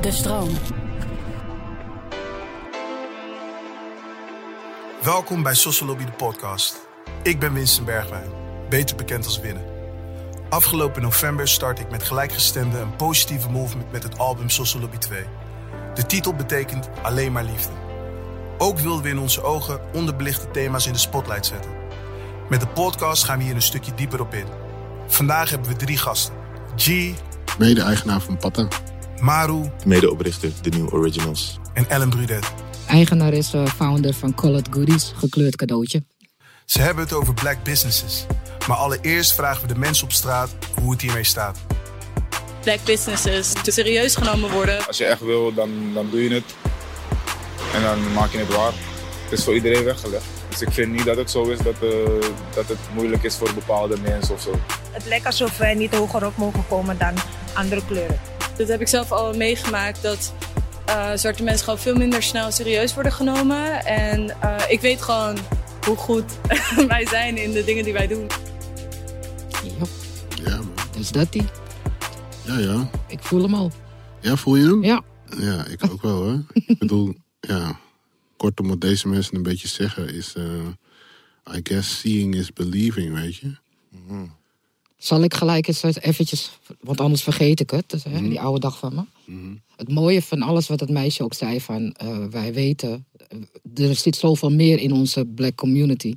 De stroom. Welkom bij Sociology de podcast. Ik ben Winston Bergwijn, beter bekend als Winnen. Afgelopen november start ik met gelijkgestemden een positieve movement met het album Sociology 2. De titel betekent alleen maar liefde. Ook wilden we in onze ogen onderbelichte thema's in de spotlight zetten. Met de podcast gaan we hier een stukje dieper op in. Vandaag hebben we drie gasten. G, Mede-eigenaar van Patta. Maru medeoprichter de New Originals. en Ellen Brudet. Eigenaresse, founder van Colored Goodies, gekleurd cadeautje. Ze hebben het over black businesses. Maar allereerst vragen we de mensen op straat hoe het hiermee staat. black businesses te serieus genomen worden. Als je echt wil, dan, dan doe je het. En dan maak je het waar. Het is voor iedereen weggelegd. Dus ik vind niet dat het zo is dat, eh, dat het moeilijk is voor bepaalde mensen of zo. Het lijkt alsof wij niet hoger op mogen komen dan andere kleuren. Dat heb ik zelf al meegemaakt dat eh, zwarte mensen gewoon veel minder snel serieus worden genomen. En eh, ik weet gewoon hoe goed wij zijn in de dingen die wij doen. Ja, Ja, man. dus dat die. Ja, ja. Ik voel hem al. Ja, voel je hem? Ja, Ja, ik ook wel, hoor. ik bedoel, ja. Kortom, wat deze mensen een beetje zeggen is... eh, I guess seeing is believing, weet je. Zal ik gelijk eens eventjes, want anders vergeet ik het. Dus, hè, Die oude dag van me. Het mooie van alles wat het meisje ook zei van, eh, wij weten, eh, er zit zoveel meer in onze black community.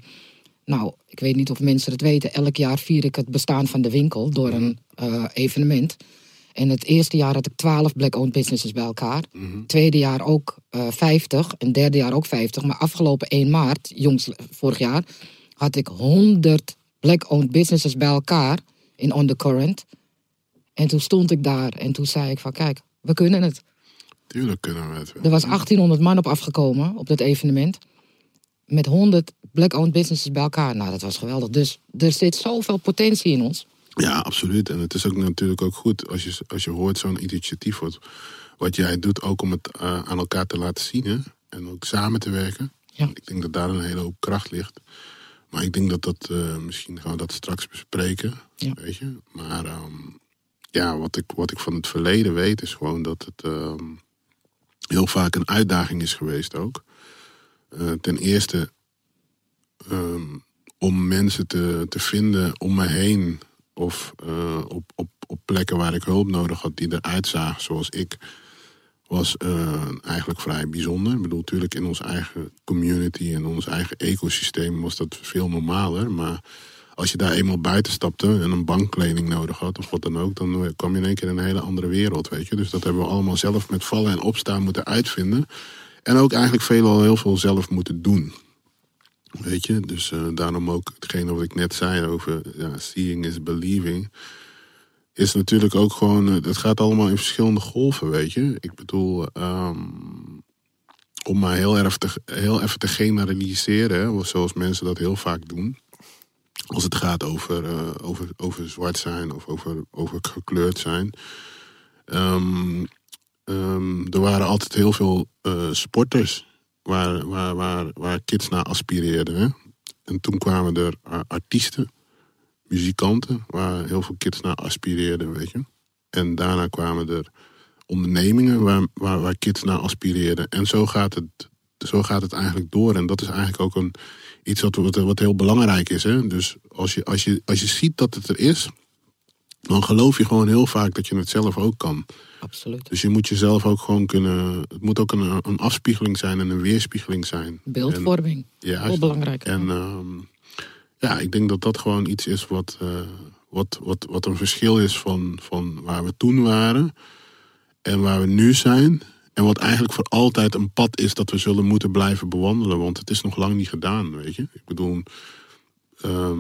Nou, ik weet niet of mensen het weten. Elk jaar vier ik het bestaan van de winkel door een eh, evenement. En het eerste jaar had ik 12 black-owned businesses bij elkaar. Tweede jaar ook eh 50. En derde jaar ook 50. Maar afgelopen 1 maart, jongs, vorig jaar, had ik 100 black-owned businesses bij elkaar in Undercurrent. En toen stond ik daar en toen zei ik van kijk, we kunnen het. Tuurlijk kunnen we het. Er was 1800 man op afgekomen op dat evenement. Met 100 black-owned businesses bij elkaar. Nou, dat was geweldig. Dus er zit zoveel potentie in ons. Ja, absoluut. En het is ook natuurlijk ook goed als je, als je hoort zo'n initiatief wordt. Wat jij doet ook om het eh, aan elkaar te laten zien. Hè? En ook samen te werken. Ja. Ik denk dat daar een hele hoop kracht ligt. Maar ik denk dat dat, eh, misschien gaan we dat straks bespreken. Ja. Weet je? Maar ehm, ja, wat ik, wat ik van het verleden weet is gewoon dat het ehm, heel vaak een uitdaging is geweest ook. Eh, ten eerste ehm, om mensen te, te vinden om me heen. Of eh, op, op, op plekken waar ik hulp nodig had die eruit zagen zoals ik. Was eh, eigenlijk vrij bijzonder. Ik bedoel, natuurlijk in onze eigen community en ons eigen ecosysteem was dat veel normaler. Maar als je daar eenmaal buiten stapte en een banklening nodig had of wat dan ook, dan kwam je in één keer in een hele andere wereld, weet je. Dus dat hebben we allemaal zelf met vallen en opstaan moeten uitvinden. En ook eigenlijk veelal heel veel zelf moeten doen. Weet je, dus eh, daarom ook hetgene wat ik net zei over ja, seeing is believing. Is natuurlijk ook gewoon, eh, het gaat allemaal in verschillende golven, weet je. Ik bedoel, ehm, om maar heel, erg te, heel even te generaliseren, zoals mensen dat heel vaak doen. Als het gaat over, eh, over, over zwart zijn of over, over gekleurd zijn. Ehm, ehm, er waren altijd heel veel eh, sporters waar, waar, waar, waar kids naar aspireerden. En toen kwamen er eh, artiesten, muzikanten, waar heel veel kids naar aspireerden, weet je. En daarna kwamen er ondernemingen waar, waar, waar kids naar aspireerden. En zo gaat, het, zo gaat het eigenlijk door. En dat is eigenlijk ook een, iets wat, wat, wat heel belangrijk is. Hè? Dus als je, als, je, als je ziet dat het er is, dan geloof je gewoon heel vaak dat je het zelf ook kan. Absoluut. Dus je moet jezelf ook gewoon kunnen. Het moet ook een, een afspiegeling zijn en een weerspiegeling zijn. Beeldvorming. En, ja, Heel belangrijk. En ehm, ja, ik denk dat dat gewoon iets is wat, eh, wat, wat, wat een verschil is van, van waar we toen waren en waar we nu zijn. En wat eigenlijk voor altijd een pad is dat we zullen moeten blijven bewandelen. Want het is nog lang niet gedaan, weet je. Ik bedoel, ehm,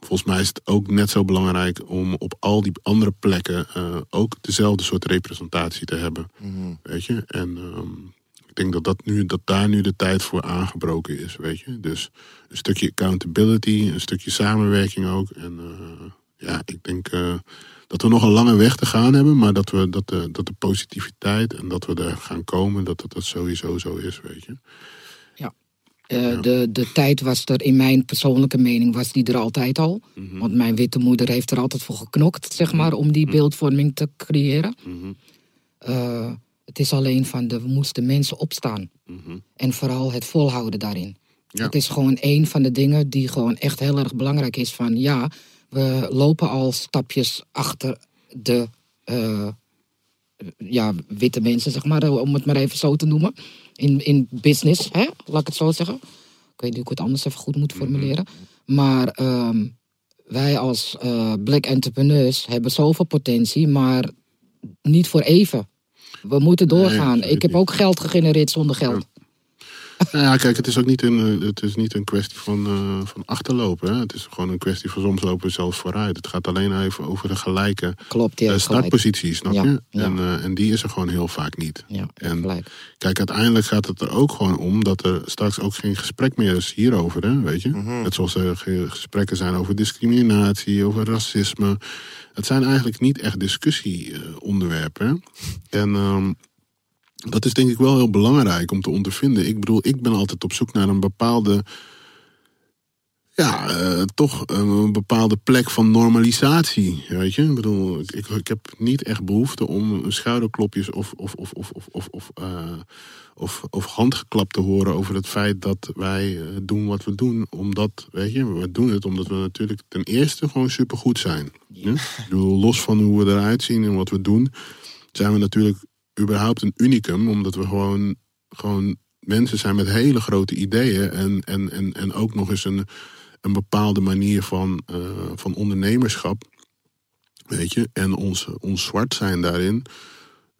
volgens mij is het ook net zo belangrijk om op al die andere plekken eh, ook dezelfde soort representatie te hebben. Weet je? En ehm, denk dat, dat, nu, dat daar nu de tijd voor aangebroken is, weet je. Dus een stukje accountability, een stukje samenwerking ook. En eh, ja, ik denk eh, dat we nog een lange weg te gaan hebben, maar dat, we, dat, de, dat de positiviteit en dat we er gaan komen, dat dat, dat sowieso zo is, weet je. Eh, de, de tijd was er, in mijn persoonlijke mening, was die er altijd al. Mhm. Want mijn witte moeder heeft er altijd voor geknokt, zeg maar, om die beeldvorming te creëren. Mhm. Eh, Het is alleen van de, moesten mensen opstaan. En vooral het volhouden daarin. Ja. Het is gewoon een van de dingen die gewoon echt heel erg belangrijk is. Van ja, we lopen al stapjes achter de eh, ja, witte mensen, zeg maar, om het maar even zo te noemen. In, in business, hè? laat ik het zo zeggen. Ik weet niet hoe ik het anders even goed moet formuleren. Maar ehm, wij als eh, black entrepreneurs hebben zoveel potentie, maar niet voor even. We moeten doorgaan. ik heb niet. ook geld gegenereerd zonder geld. Nou ja, kijk, het is ook niet een, eh, het is niet een kwestie van, eh, van achterlopen. Hè? Het is gewoon een kwestie van soms lopen we zelfs vooruit. Het gaat alleen even over de gelijke Klopt, ja, eh, gelijk. startpositie, snap Ja, je? ja. En, eh, en die is er gewoon heel vaak niet. Ja, En gelijk. kijk, uiteindelijk gaat het er ook gewoon om dat er straks ook geen gesprek meer is hierover, hè, weet je? Net zoals er gesprekken zijn over discriminatie, over racisme. Het zijn eigenlijk niet echt discussieonderwerpen. en ehm, dat is denk ik wel heel belangrijk om te ondervinden. Ik bedoel, ik ben altijd op zoek naar een bepaalde. Ja, eh, toch een bepaalde plek van normalisatie. Weet je? Ik bedoel, ik, ik, heb niet echt behoefte om schouderklopjes of, of, of, of, of, of, of, eh, of, of handgeklap te horen over het feit dat wij eh, doen wat we doen. Omdat, weet je, we doen het omdat we natuurlijk ten eerste gewoon supergoed zijn. Ja? Ik bedoel, los van hoe we eruit zien en wat we doen, zijn we natuurlijk überhaupt een unicum. Omdat we gewoon, gewoon mensen zijn met hele grote ideeën. En, en, en, en ook nog eens een, een bepaalde manier van, eh, van ondernemerschap. Weet je, en ons, ons zwart zijn daarin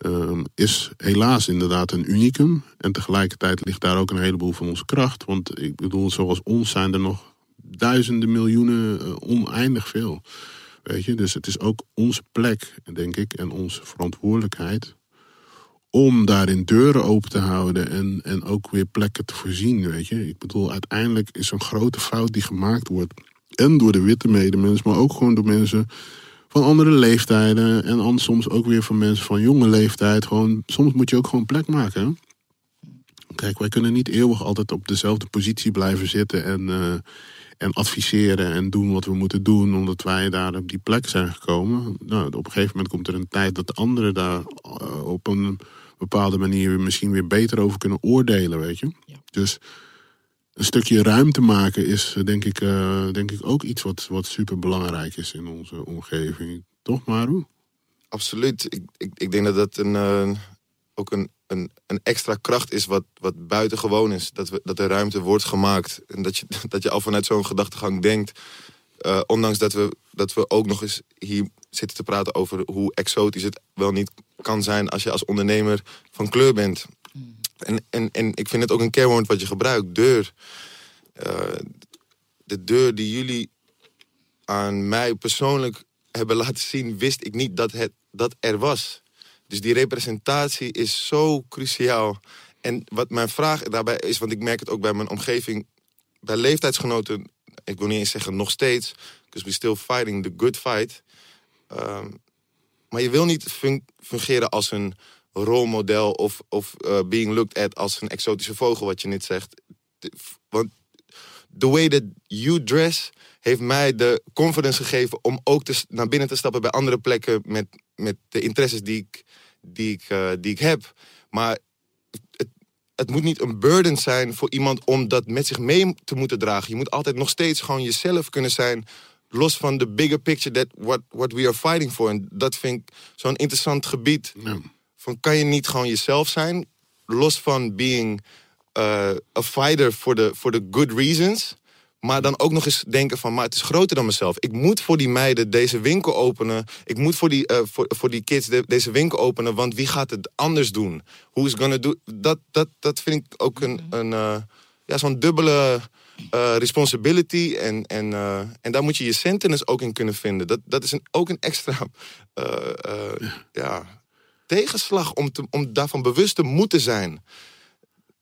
ehm, is helaas inderdaad een unicum. En tegelijkertijd ligt daar ook een heleboel van onze kracht. Want ik bedoel, zoals ons zijn er nog duizenden, miljoenen, eh, oneindig veel. Weet je, dus het is ook onze plek, denk ik, en onze verantwoordelijkheid om daarin deuren open te houden en, en ook weer plekken te voorzien, weet je. Ik bedoel, uiteindelijk is een grote fout die gemaakt wordt. En door de witte medemens, maar ook gewoon door mensen van andere leeftijden. En dan soms ook weer van mensen van jonge leeftijd. Gewoon, soms moet je ook gewoon plek maken. hè. Kijk, wij kunnen niet eeuwig altijd op dezelfde positie blijven zitten en, eh, en adviseren en doen wat we moeten doen, omdat wij daar op die plek zijn gekomen. Nou, op een gegeven moment komt er een tijd dat de anderen daar eh, op een bepaalde manier misschien weer beter over kunnen oordelen, weet je. Ja. Dus een stukje ruimte maken is eh, denk ik, eh, denk ik ook iets wat, wat super belangrijk is in onze omgeving. Toch, Maru? Absoluut. Ik, ik, ik denk dat dat een, eh, ook een, een, een extra kracht is wat, wat buitengewoon is. Dat, we, dat er ruimte wordt gemaakt. En dat je, dat je al vanuit zo'n gedachtegang denkt. ondanks dat we, dat we ook nog eens hier zitten te praten over hoe exotisch het wel niet kan zijn als je als ondernemer van kleur bent. En, en, en ik vind het ook een kernwoord wat je gebruikt, deur. Eh, de deur die jullie aan mij persoonlijk hebben laten zien, wist ik niet dat het dat er was. Dus die representatie is zo cruciaal. En wat mijn vraag daarbij is, want ik merk het ook bij mijn omgeving, bij leeftijdsgenoten, ik wil niet eens zeggen nog steeds, because we still fighting the good fight. Ehm, maar je wil niet fun- fungeren als een rolmodel of, of eh, being looked at als een exotische vogel, wat je net zegt. Want the way that you dress heeft mij de confidence gegeven om ook te, naar binnen te stappen bij andere plekken met, met de interesses die ik, die, ik, eh, die ik heb. Maar het, het moet niet een burden zijn voor iemand om dat met zich mee te moeten dragen. Je moet altijd nog steeds gewoon jezelf kunnen zijn. Los van de bigger picture that what, what we are fighting for. En dat vind ik zo'n interessant gebied. Van kan je niet gewoon jezelf zijn? Los van being uh, a fighter for the, for the good reasons. Maar dan ook nog eens denken van, maar het is groter dan mezelf. Ik moet voor die meiden deze winkel openen. Ik moet voor die, eh, voor, voor die kids de- deze winkel openen. Want wie gaat het anders doen? Who is gonna do... Dat, dat, dat vind ik ook een, een uh, ja, zo'n dubbele uh, responsibility. En, en, uh, en daar moet je je centenis ook in kunnen vinden. Dat, dat is een, ook een extra uh, ja, tegenslag om, te, om daarvan bewust te moeten zijn.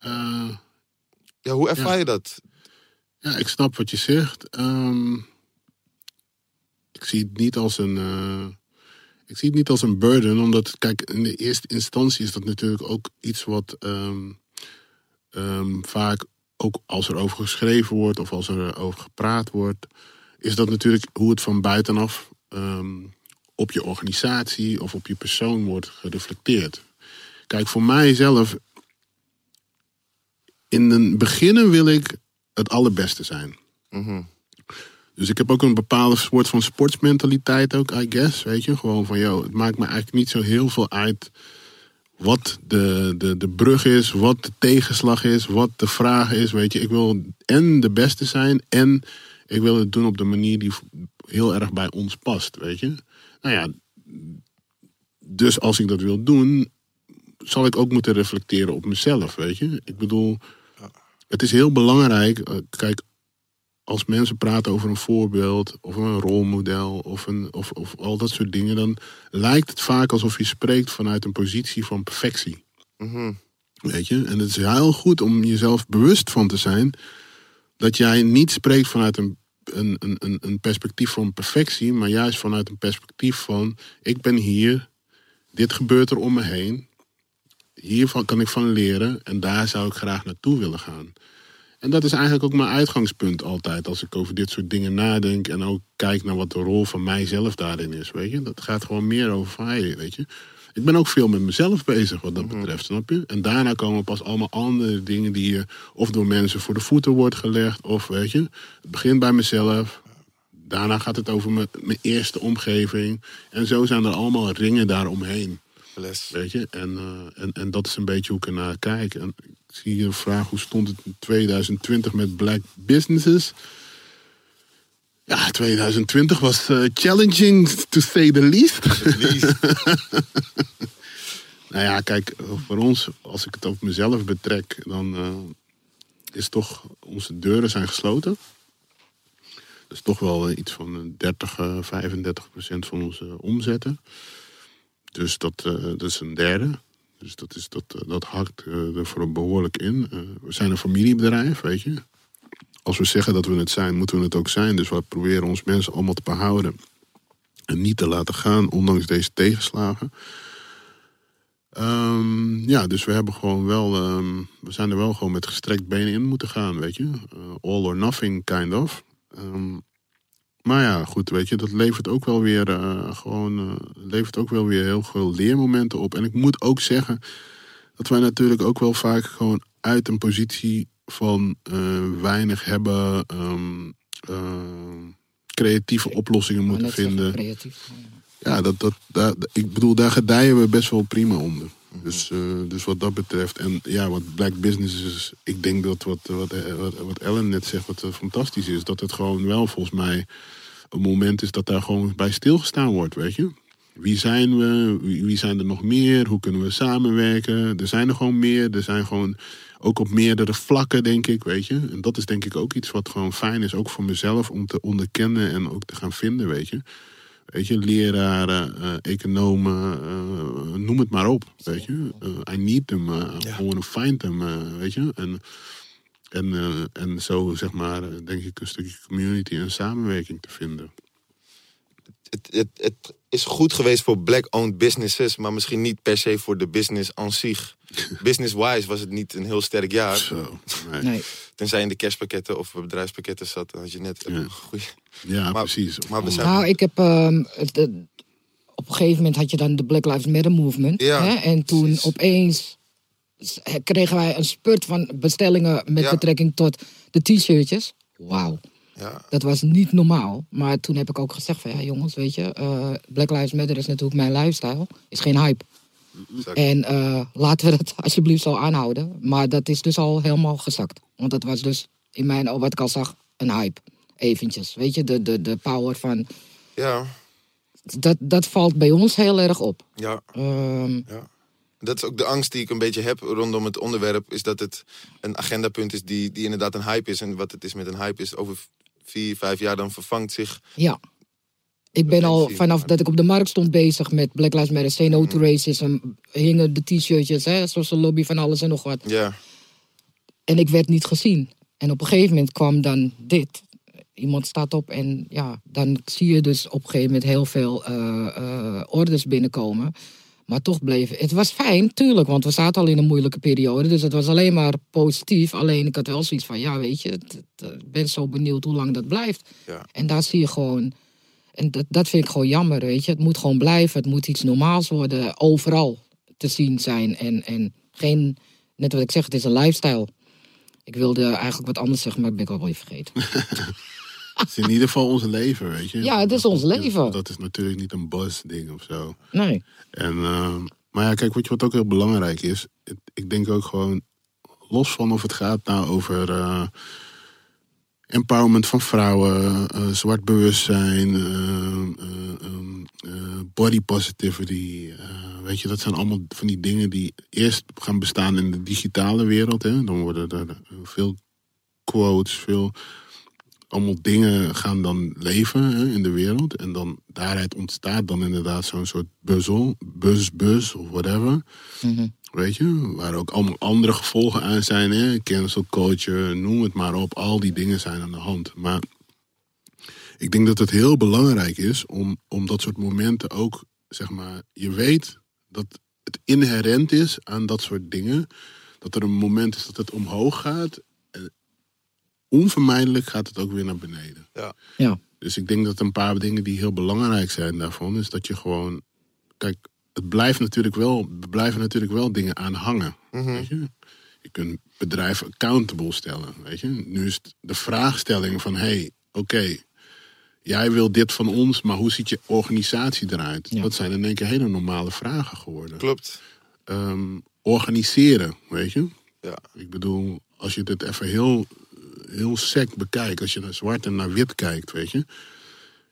Uh, ja, hoe ervaar ja. je dat? Ja, ik snap wat je zegt. Um, ik zie het niet als een. Uh, ik zie het niet als een burden, omdat, kijk, in de eerste instantie is dat natuurlijk ook iets wat um, um, vaak, ook als er over geschreven wordt of als er over gepraat wordt, is dat natuurlijk hoe het van buitenaf op je organisatie of op je persoon wordt gereflecteerd. Kijk, voor mijzelf, in het beginnen wil ik het allerbeste zijn. Mhm. Dus ik heb ook een bepaalde soort van sportsmentaliteit ook, I guess. Weet je, gewoon van, joh, het maakt me eigenlijk niet zo heel veel uit wat de, de, de brug is, wat de tegenslag is, wat de vraag is. Weet je, ik wil en de beste zijn en ik wil het doen op de manier die heel erg bij ons past, weet je. Nou ja, dus als ik dat wil doen, zal ik ook moeten reflecteren op mezelf, weet je. Ik bedoel, het is heel belangrijk. eh, Kijk, als mensen praten over een voorbeeld of een rolmodel of, een, of, of al dat soort dingen, dan lijkt het vaak alsof je spreekt vanuit een positie van perfectie. Mhm. Weet je? En het is heel goed om jezelf bewust van te zijn dat jij niet spreekt vanuit een, een, een, een- perspectief van perfectie, maar juist vanuit een perspectief van: ik ben hier, dit gebeurt er om me heen, hiervan kan ik van leren en daar zou ik graag naartoe willen gaan. En dat is eigenlijk ook mijn uitgangspunt altijd als ik over dit soort dingen nadenk en ook kijk naar wat de rol van mijzelf daarin is. Weet je? Dat gaat gewoon meer over van, hey, weet je. Ik ben ook veel met mezelf bezig wat dat betreft, snap je? En daarna komen pas allemaal andere dingen die je of door mensen voor de voeten wordt gelegd, of weet je, het begint bij mezelf. Daarna gaat het over mijn, mijn eerste omgeving. En zo zijn er allemaal ringen daaromheen. Les. Weet je, en, eh, en, en dat is een beetje hoe ik ernaar kijk. En ik zie een vraag, hoe stond het in 2020 met black businesses? Ja, 2020 was eh, challenging, to say the least. nou ja, kijk, voor ons, als ik het op mezelf betrek, dan eh, is toch, onze deuren zijn gesloten. Dat is toch wel iets van eh, 30, eh, 35 procent van onze omzetten. Dus dat, dat is een derde. Dus dat, is, dat, dat hakt er voor behoorlijk in. We zijn een familiebedrijf, weet je. Als we zeggen dat we het zijn, moeten we het ook zijn. Dus we proberen ons mensen allemaal te behouden. En niet te laten gaan, ondanks deze tegenslagen. Ehm, ja, dus we hebben gewoon wel... ehm, we zijn er wel gewoon met gestrekt benen in moeten gaan, weet je. Eh, all or nothing, kind of. Ehm, maar ja, goed, weet je, dat levert ook wel weer eh, gewoon eh, levert ook wel weer heel veel leermomenten op. En ik moet ook zeggen dat wij natuurlijk ook wel vaak gewoon uit een positie van eh, weinig hebben, ehm, eh, creatieve oplossingen moeten vinden. Creatief. Ja, dat, dat, daar, ik bedoel, daar gedijen we best wel prima onder. Dus, eh, dus wat dat betreft. En ja, wat Black Business is. Ik denk dat wat, wat, wat, Ellen net zegt, wat eh, fantastisch is. Dat het gewoon wel volgens mij een moment is dat daar gewoon bij stilgestaan wordt, weet je. Wie zijn we? Wie, wie zijn er nog meer? Hoe kunnen we samenwerken? Er zijn er gewoon meer. Er zijn gewoon ook op meerdere vlakken, denk ik, weet je. En dat is denk ik ook iets wat gewoon fijn is, ook voor mezelf, om te onderkennen en ook te gaan vinden, weet je. Weet je, leraren, eh, economen, eh, noem het maar op, weet je. Eh, I need them, I want to find them, weet je. En, en, en zo, zeg maar, denk ik een stukje community en samenwerking te vinden. Het, het, het is goed geweest voor black-owned businesses, maar misschien niet per se voor de business aan zich. Business-wise was het niet een heel sterk jaar. Zo, nee. Nee. Tenzij in de kerstpakketten of bedrijfspakketten zat, dan had je net Ja. een goede. Ja, Maar- precies. maar we zijn- Nou, ik heb. ehm, op een gegeven moment had je dan de Black Lives Matter movement. Ja, hè? En toen precies. opeens kregen wij een spurt van bestellingen met Ja. betrekking tot de t-shirtjes. Wauw. Ja, Dat was niet normaal. Maar toen heb ik ook gezegd van ja jongens, weet je, eh, Black Lives Matter is natuurlijk mijn lifestyle. Is geen hype. exact. En eh, laten we dat alsjeblieft zo aanhouden. Maar dat is dus al helemaal gezakt. Want dat was dus in mijn ogen, wat ik al zag, een hype. Eventjes. Weet je, de, de, de power van. ja, Dat, dat valt bij ons heel erg op. ja, Ehm, ja. Dat is ook de angst die ik een beetje heb rondom het onderwerp. Is dat het een agendapunt is die, die inderdaad een hype is. En wat het is met een hype is over vier, vijf jaar dan vervangt zich. ja. Ik ben al vanaf dat ik op de markt stond bezig met Black Lives Matter, Say No to Racism, hingen de t-shirtjes, hè, zoals de lobby van alles en nog wat. Ja, En ik werd niet gezien. En op een gegeven moment kwam dan dit. Iemand staat op en ja, dan zie je dus op een gegeven moment heel veel eh, eh, orders binnenkomen. Maar toch bleef het. was fijn, tuurlijk, want we zaten al in een moeilijke periode. Dus het was alleen maar positief. Alleen ik had wel zoiets van: ja, weet je, het- ik ben zo benieuwd hoe lang dat blijft. ja. En daar zie je gewoon. En dat, dat vind ik gewoon jammer, weet je. Het moet gewoon blijven. Het moet iets normaals worden, overal. te zien zijn. En, en geen, net wat ik zeg, het is een lifestyle. Ik wilde eigenlijk wat anders zeggen, maar ik ben ik al wel vergeten. Het is in ieder geval ons leven, weet je. Ja, het is ons leven. Dat is natuurlijk niet een buzz-ding of zo. Nee. En, ehm, maar ja, kijk, weet je wat ook heel belangrijk is? Het- Ik denk ook gewoon, los van of het gaat nou over eh, empowerment van vrouwen, eh, zwart bewustzijn, eh, eh, ehm, eh, body positivity. weet je, dat zijn allemaal van die dingen die eerst gaan bestaan in de digitale wereld. Hè? Dan worden er veel quotes, veel allemaal dingen gaan dan leven hè, in de wereld. En dan daaruit ontstaat dan inderdaad zo'n soort buzzel, buzz, buzz of whatever. Mhm. Weet je, waar ook allemaal andere gevolgen aan zijn. Hè? Cancel culture, noem het maar op. Al die dingen zijn aan de hand. Maar ik denk dat het heel belangrijk is om, om dat soort momenten ook, zeg maar, je weet dat het inherent is aan dat soort dingen. Dat er een moment is dat het omhoog gaat. Onvermijdelijk gaat het ook weer naar beneden. Ja. Dus ik denk dat een paar dingen die heel belangrijk zijn daarvan, is dat je gewoon. Kijk, het blijft natuurlijk wel, er blijven natuurlijk wel dingen aan hangen. Weet je? je kunt bedrijven accountable stellen. Weet je? Nu is het de vraagstelling van: hé, hey, oké, jij wil dit van ons, maar hoe ziet je organisatie eruit? Ja. Dat zijn in één keer hele normale vragen geworden. Klopt. Ehm, organiseren, weet je? Ja. Ik bedoel, als je dit even heel, heel sec bekijkt, als je naar zwart en naar wit kijkt, weet je.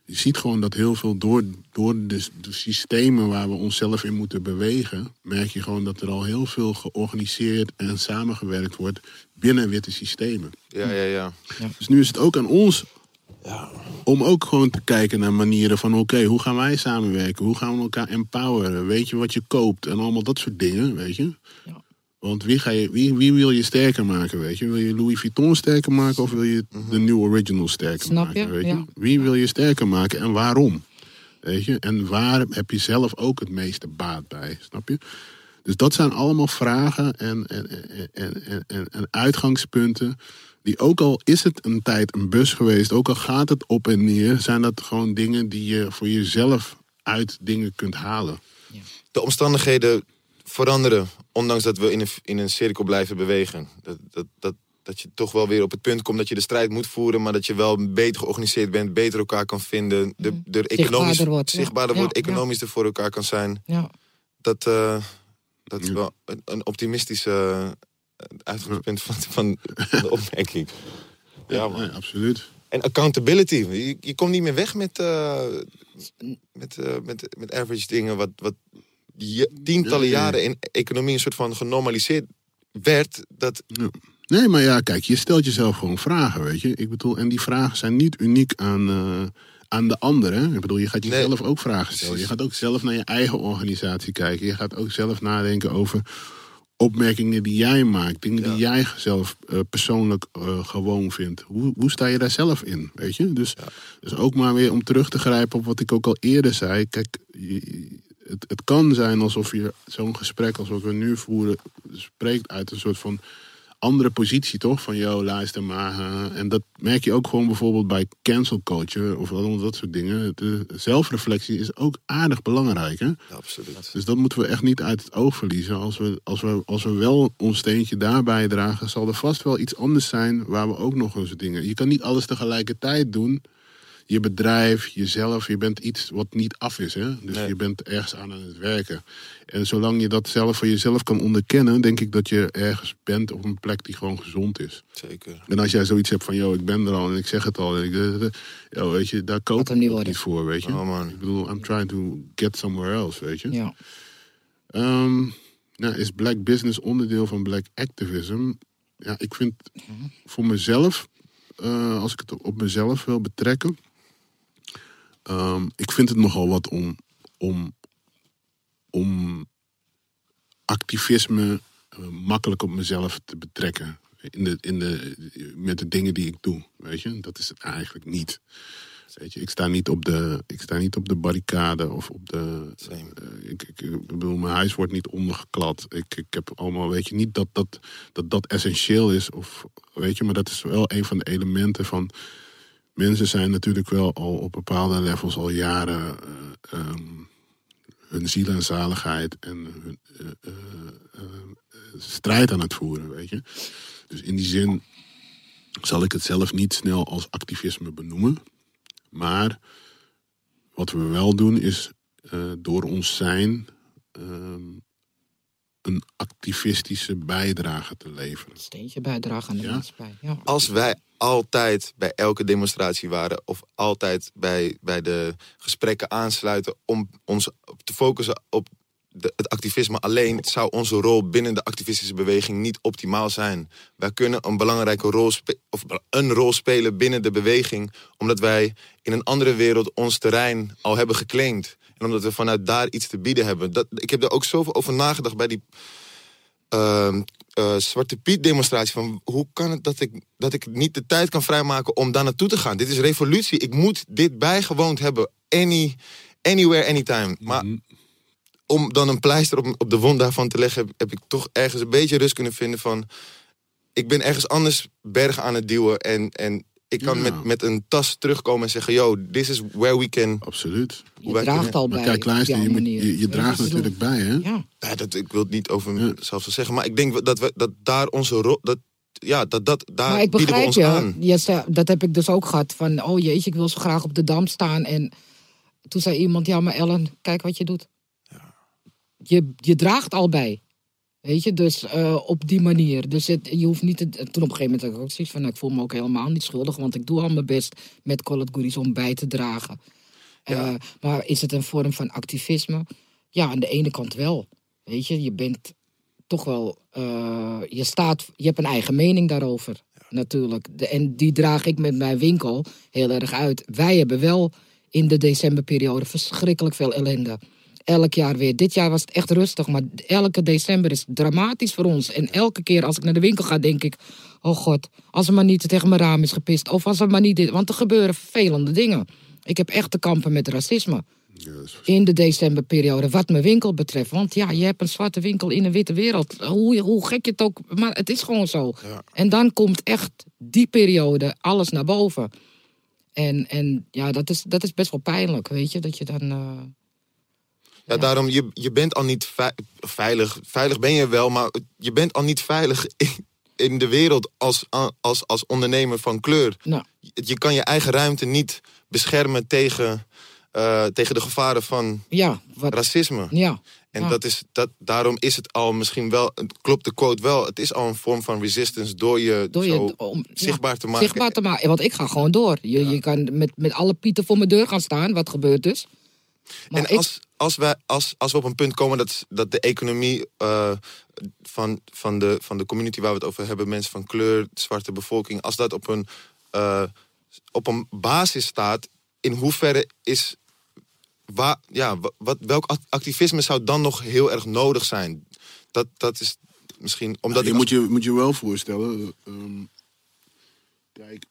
Je ziet gewoon dat heel veel door, door de, de systemen waar we onszelf in moeten bewegen, merk je gewoon dat er al heel veel georganiseerd en samengewerkt wordt binnen witte systemen. Ja, ja, ja. Dus nu is het ook aan ons om ook gewoon te kijken naar manieren van oké, hoe gaan wij samenwerken? Hoe gaan we elkaar empoweren? Weet je wat je koopt en allemaal dat soort dingen, weet je? Ja. Want wie, ga je, wie, wie wil je sterker maken, weet je? Wil je Louis Vuitton sterker maken of wil je de New Original sterker Snap maken? je? Weet je? Ja. Wie wil je sterker maken en waarom? Weet je? En waar heb je zelf ook het meeste baat bij? Snap je? Dus dat zijn allemaal vragen en, en, en, en, en, en uitgangspunten. Die ook al is het een tijd een bus geweest, ook al gaat het op en neer, zijn dat gewoon dingen die je voor jezelf uit dingen kunt halen. De omstandigheden veranderen, ondanks dat we in een, in een cirkel blijven bewegen. Dat, dat, dat, dat je toch wel weer op het punt komt dat je de strijd moet voeren, maar dat je wel beter georganiseerd bent, beter elkaar kan vinden, de, de economisch. Zichtbaarder wordt, zichtbaarder Ja, wordt, ja. economisch er voor elkaar kan zijn. Ja. Dat, eh, dat is Ja. wel een, een optimistische eh, uitgangspunt van, van de opmerking. Ja, absoluut. En accountability. Je, je komt niet meer weg met, eh, met, eh, met, met average dingen. Wat, wat tientallen Ja, ja, ja. jaren in economie een soort van genormaliseerd werd. Dat, Nee, maar ja, kijk, je stelt jezelf gewoon vragen, weet je. Ik bedoel, en die vragen zijn niet uniek aan, eh, aan de anderen. Ik bedoel, je gaat Nee. jezelf ook vragen stellen. Je gaat ook zelf naar je eigen organisatie kijken. Je gaat ook zelf nadenken over opmerkingen die jij maakt. Dingen die jij zelf eh, persoonlijk eh, gewoon vindt. Hoe, hoe sta je daar zelf in, weet je? Dus, dus ook maar weer om terug te grijpen op wat ik ook al eerder zei. Kijk, je- het, het kan zijn alsof je zo'n gesprek als wat we nu voeren... spreekt uit een soort van andere positie, toch? Van, yo, luister maar. eh, en dat merk je ook gewoon bijvoorbeeld bij cancel culture... of dat soort dingen. De zelfreflectie is ook aardig belangrijk, hè? absoluut. Dus dat moeten we echt niet uit het oog verliezen. Als we, als we, als we wel ons steentje daarbij dragen, zal er vast wel iets anders zijn waar we ook nog eens dingen. Je kan niet alles tegelijkertijd doen. Je bedrijf, jezelf, je bent iets wat niet af is. Hè? Dus Nee. je bent ergens aan aan het werken. En zolang je dat zelf voor jezelf kan onderkennen, denk ik dat je ergens bent op een plek die gewoon gezond is. Zeker. En als jij zoiets hebt van, yo, ik ben er al en ik zeg het al. En ik, yo, weet je, daar koop ik niet niet voor, weet je. Oh, man. Ik bedoel, I'm trying to get somewhere else, weet je. Ja. Ehm, nou, is black business onderdeel van black activism? Ja, ik vind voor mezelf, eh, als ik het op mezelf wil betrekken, ehm, ik vind het nogal wat om, om, om activisme eh, makkelijk op mezelf te betrekken. In de, in de, met de dingen die ik doe, weet je. Dat is het eigenlijk niet. Weet je, ik sta niet op de, ik sta niet op de barricade of op de. Eh, ik, ik, ik bedoel, mijn huis wordt niet ondergeklad. Ik, ik heb allemaal, weet je, niet dat dat, dat dat essentieel is. Of, weet je, maar dat is wel een van de elementen van. Mensen zijn natuurlijk wel al op bepaalde levels al jaren. eh, ehm, hun ziel en zaligheid en hun eh, eh, strijd aan het voeren, weet je. Dus in die zin zal ik het zelf niet snel als activisme benoemen. Maar wat we wel doen is eh, door ons zijn ehm, een activistische bijdrage te leveren. Een steentje bijdragen aan de Ja. maatschappij. Ja. Als wij altijd bij elke demonstratie waren... of altijd bij, bij de gesprekken aansluiten... om ons te focussen op het activisme alleen... zou onze rol binnen de activistische beweging niet optimaal zijn. Wij kunnen een belangrijke rol, of een rol spelen binnen de beweging... omdat wij in een andere wereld ons terrein al hebben geclaimd. En omdat we vanuit daar iets te bieden hebben. Dat, ik heb er ook zoveel over nagedacht bij die ehm, eh, Zwarte Piet demonstratie. Van hoe kan het dat ik, dat ik niet de tijd kan vrijmaken om daar naartoe te gaan? Dit is revolutie. Ik moet dit bijgewoond hebben. Any, anywhere, anytime. Maar om dan een pleister op, op de wond daarvan te leggen... Heb, heb ik toch ergens een beetje rust kunnen vinden van... Ik ben ergens anders bergen aan het duwen. En, en ik kan Ja. met, met een tas terugkomen en zeggen... Yo, this is where we can... Absoluut. Je wij draagt kunnen- al bij. kijk, luister, je, moet- je, draagt natuurlijk bij, hè? Ja, Ja, dat, ik wil het niet over mezelf zo zeggen. Maar ik denk dat, we, dat daar onze rol... Dat, ja, dat, dat, daar maar ik bieden we begrijp ons je. aan. dat heb ik dus ook gehad. Van, oh jeetje, ik wil zo graag op de dam staan. En toen zei iemand, ja maar Ellen, kijk wat je doet. Je, je draagt al bij. Weet je, dus eh, op die manier. Dus het, je hoeft niet... Te, toen op een gegeven moment had ik ook zoiets van... nou, ik voel me ook helemaal niet schuldig... want ik doe al mijn best met It Goodies om bij te dragen. Eh, maar is het een vorm van activisme? Ja, aan de ene kant wel. Weet je, je bent toch wel... eh, je, staat, je hebt een eigen mening daarover, natuurlijk. De, en die draag ik met mijn winkel heel erg uit. Wij hebben wel in de decemberperiode verschrikkelijk veel ellende. Elk jaar weer. Dit jaar was het echt rustig, maar elke december is dramatisch voor ons. En elke keer als ik naar de winkel ga, denk ik... Oh god, als er maar niet tegen mijn raam is gepist. Of als er maar niet dit... Want er gebeuren vervelende dingen. Ik heb echt te kampen met racisme in de decemberperiode, wat mijn winkel betreft. Want ja, je hebt een zwarte winkel in een witte wereld. Hoe, hoe gek je het ook, maar het is gewoon zo. En dan komt echt die periode alles naar boven. En, en ja, dat is, dat is best wel pijnlijk, weet je, dat je dan... eh, Ja, daarom, je, je bent al niet vei- veilig. Veilig ben je wel, maar je bent al niet veilig in, in de wereld als, als, als ondernemer van kleur. nou, Je, kan je eigen ruimte niet beschermen tegen, eh, tegen de gevaren van ja, wat, racisme. ja. En ja. dat is, dat, daarom is het al misschien wel, klopt de quote wel, het is al een vorm van resistance door je, Door je zo om- ja, zichtbaar te maken. Zichtbaar te maken. Want ik ga gewoon door. Je, je kan met, met alle pieten voor mijn deur gaan staan, wat gebeurt dus. Maar en als, als, wij, als, als we op een punt komen dat, dat de economie eh, van, van, de, van de community waar we het over hebben, mensen van kleur, zwarte bevolking, als dat op een, eh, op een basis staat, in hoeverre is. Waar, ja, wa- wat, welk act- activisme zou dan nog heel erg nodig zijn? Dat, dat is misschien. Omdat je moet je, moet je wel voorstellen. ehm, kijk,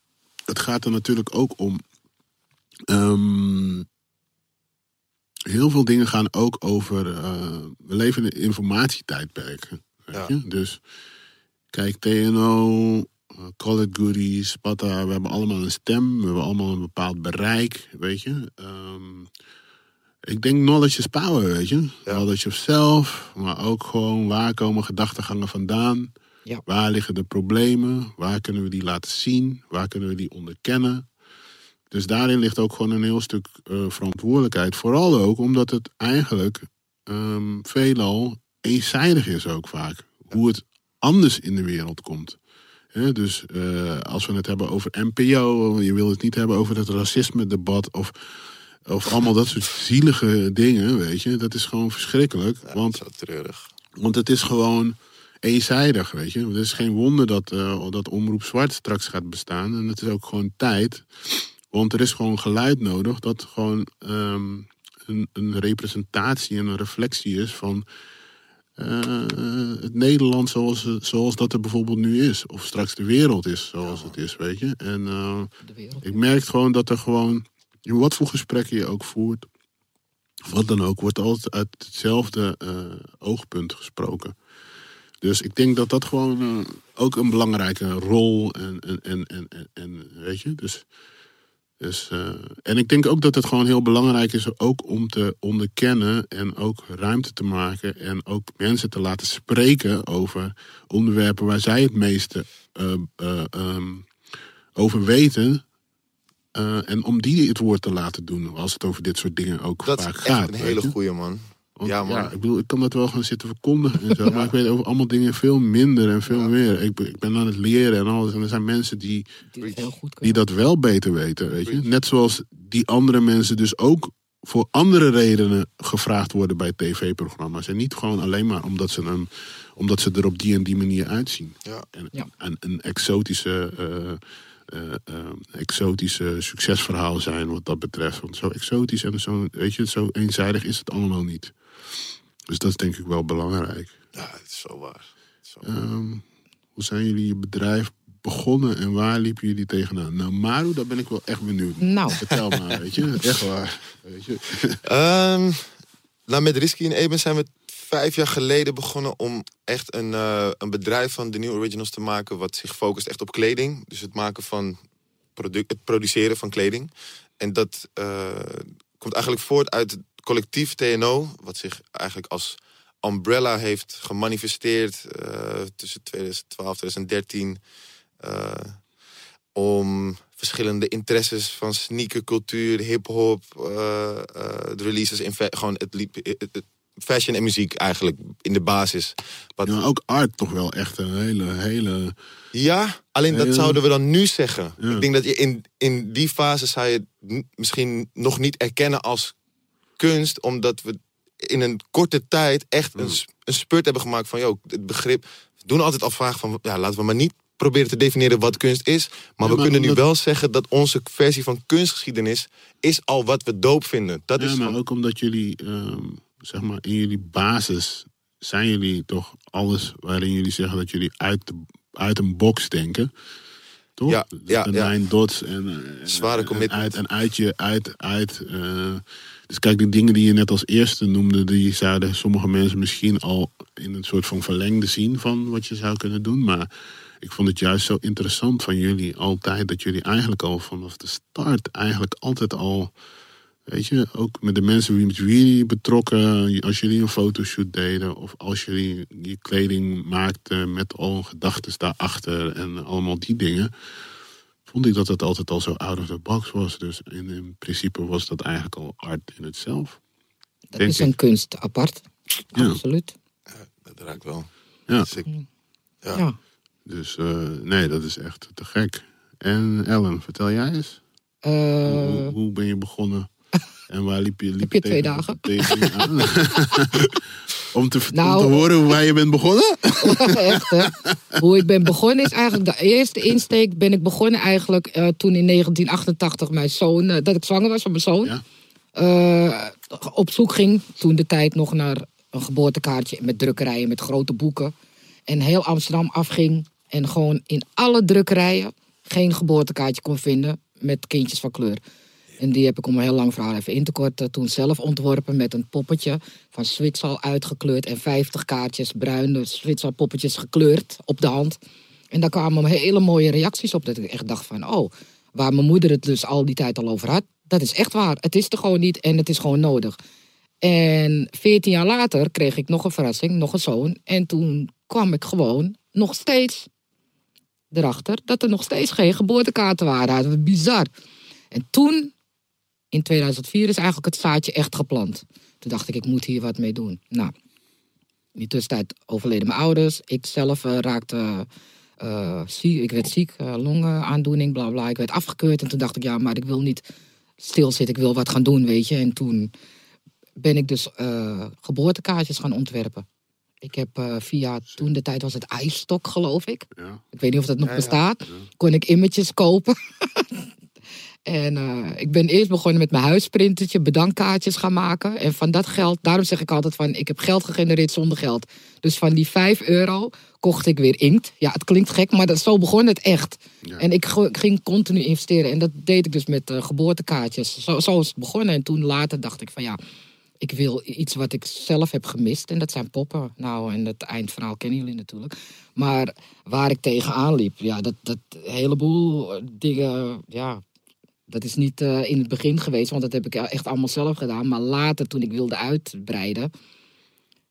het gaat er natuurlijk ook om. ehm, heel veel dingen gaan ook over. eh, we leven in een informatietijdperk. Weet Ja. je? Dus kijk, TNO, eh, Call It Goodies, Sparta, we hebben allemaal een stem. We hebben allemaal een bepaald bereik, weet je. Ehm, ik denk knowledge is power, weet je. Knowledge of self, maar ook gewoon waar komen gedachtegangen vandaan. Ja. Waar liggen de problemen? Waar kunnen we die laten zien? Waar kunnen we die onderkennen? Dus daarin ligt ook gewoon een heel stuk eh, verantwoordelijkheid. Vooral ook omdat het eigenlijk ehm, veelal eenzijdig is ook vaak. Hoe het anders in de wereld komt. Dus eh, als we het hebben over NPO, je wil het niet hebben over het racisme-debat of, of allemaal dat soort zielige dingen, weet je. Dat is gewoon verschrikkelijk. Ja, want treurig. want het is gewoon eenzijdig, weet je. Het is geen wonder dat, eh, dat Omroep Zwart straks gaat bestaan. En het is ook gewoon tijd. Want er is gewoon geluid nodig dat gewoon ehm, een, een representatie en een reflectie is van eh, het Nederland zoals, zoals dat er bijvoorbeeld nu is. Of straks de wereld is zoals het is, weet je. En eh, ik merk gewoon dat er gewoon, in wat voor gesprekken je ook voert, of wat dan ook, wordt altijd uit hetzelfde eh, oogpunt gesproken. Dus ik denk dat dat gewoon ook een belangrijke rol en, en, en, en, en weet je, dus Dus, eh, en ik denk ook dat het gewoon heel belangrijk is ook om te onderkennen en ook ruimte te maken en ook mensen te laten spreken over onderwerpen waar zij het meeste eh, eh, ehm, over weten. En om die het woord te laten doen als het over dit soort dingen ook Dat is vaak echt gaat. een weet hele je? goeie, man. Want, Ja, man. ik bedoel, ik kan dat wel gaan zitten verkondigen en zo, maar ik weet over allemaal dingen veel minder en veel meer. Ik, ben- ik ben aan het leren en alles. En er zijn mensen die, Die heel goed die dat wel beter weten, weet je. Net zoals die andere mensen dus ook voor andere redenen gevraagd worden bij tv-programma's. En niet gewoon alleen maar omdat ze, een, omdat ze er op die en die manier uitzien. Ja. En, Ja. en een exotische, eh, eh, eh, exotische succesverhaal zijn wat dat betreft. Want zo exotisch en zo, weet je, zo eenzijdig is het allemaal niet. Dus dat is denk ik wel belangrijk. Ja, het is zo waar. Het is zo Ehm, hoe zijn jullie je bedrijf begonnen en waar liepen jullie tegenaan? Nou, Maru, daar ben ik wel echt benieuwd. naar. Nou, Vertel maar, weet je. Echt waar. Weet je. Ehm, nou, met Risky en Eben zijn we vijf jaar geleden begonnen om echt een, eh, een bedrijf van de New Originals te maken. wat zich focust echt op kleding. Dus het maken van product, het produceren van kleding. En dat eh, komt eigenlijk voort uit het collectief TNO, wat zich eigenlijk als umbrella heeft gemanifesteerd eh, tussen 2012 en 2013. eh, om verschillende interesses van sneakercultuur, hip-hop, eh, eh, de releases in gewoon het, liep- het- het- fashion en muziek eigenlijk in de basis. Wat, Ja, ook art toch wel echt een hele, hele... ja, alleen dat zouden we dan nu zeggen. Ja. Ik denk dat je in, in die fase zou je misschien nog niet erkennen als kunst, omdat we in een korte tijd echt een, s- een spurt hebben gemaakt van, joh, het begrip. We doen altijd al vragen van, ja, laten we maar niet proberen te definiëren wat kunst is. Maar Ja, we maar kunnen nu wel zeggen dat onze versie van kunstgeschiedenis is al wat we doop vinden. Dat Ja, is maar van- ook omdat jullie, ehm, zeg maar, in jullie basis zijn jullie toch alles waarin jullie zeggen dat jullie uit, de, uit een box denken. Toch? Ja, ja, de ja. nine dots en, eh, Zware en. Uit, en uit je, uit, uit. eh, dus kijk, die dingen die je net als eerste noemde, die zouden sommige mensen misschien al in een soort van verlengde zien van wat je zou kunnen doen. Maar ik vond het juist zo interessant van jullie altijd, dat jullie eigenlijk al vanaf de start eigenlijk altijd al Weet je, ook met de mensen met wie jullie betrokken, als jullie een fotoshoot deden of als jullie je kleding maakten met al gedachten daarachter en allemaal die dingen, vond ik dat het altijd al zo out of the box was. Dus in, in principe was dat eigenlijk al art in het zelf. dat is een kunst apart. Ja. Absoluut. Dat raakt wel. Ja, Dus ik- Ja. Ja. dus eh, nee, dat is echt te gek. En Ellen, vertel jij eens. Eh, hoe, hoe ben je begonnen? En waar liep je, liep Heb je twee dagen? tegen aan? om, te, om Nou- te horen hoe waar je bent begonnen? Echt, hè? Hoe ik ben begonnen is eigenlijk... De eerste insteek ben ik begonnen eigenlijk eh, toen in 1988 mijn zoon... eh, dat ik zwanger was van mijn zoon. Ja. eh, op zoek ging toen de tijd nog naar een geboortekaartje met drukkerijen met grote boeken. En heel Amsterdam afging en gewoon in alle drukkerijen geen geboortekaartje kon vinden met kindjes van kleur. En die heb ik om een heel lang verhaal even in te korten toen zelf ontworpen met een poppetje van Zwitsal uitgekleurd en 50 kaartjes bruine Zwitsal poppetjes gekleurd op de hand. En daar kwamen hele mooie reacties op dat ik echt dacht van oh, waar mijn moeder het dus al die tijd al over had, dat is echt waar. Het is er gewoon niet en het is gewoon nodig. En 14 jaar later kreeg ik nog een verrassing, nog een zoon. En toen kwam ik gewoon nog steeds erachter dat er nog steeds geen geboortekaarten waren. Dat was bizar. En toen, in 2004, is eigenlijk het zaadje echt geplant. Toen dacht ik, ik moet hier wat mee doen. Nou, in die tussentijd overleden mijn ouders. Ik zelf eh, raakte eh, ziek. Ik werd ziek, eh, longenaandoening, bla bla. Ik werd afgekeurd. En toen dacht ik, ja, maar ik wil niet stilzitten. Ik wil wat gaan doen, weet je. En toen ben ik dus geboortekaartjes gaan ontwerpen. Ik heb via, toen de tijd was het ijsstok, geloof ik. Ja. Ik weet niet of dat nog Ja, ja. bestaat. Kon ik images kopen. en eh, ik ben eerst begonnen met mijn huisprintertje, bedankkaartjes gaan maken. En van dat geld, daarom zeg ik altijd van, ik heb geld gegenereerd zonder geld. Dus van die 5 euro kocht ik weer inkt. Ja, het klinkt gek, maar dat, zo begon het echt. Ja. En ik ging continu investeren. En dat deed ik dus met eh, geboortekaartjes. Zo, zo is het begonnen. En toen later dacht ik van ja, ik wil iets wat ik zelf heb gemist. En dat zijn poppen. Nou, en het eindverhaal kennen jullie natuurlijk. Maar waar ik tegenaan liep, ja, dat, dat heleboel dingen, ja, Dat is niet eh, in het begin geweest, want dat heb ik echt allemaal zelf gedaan. Maar later, toen ik wilde uitbreiden,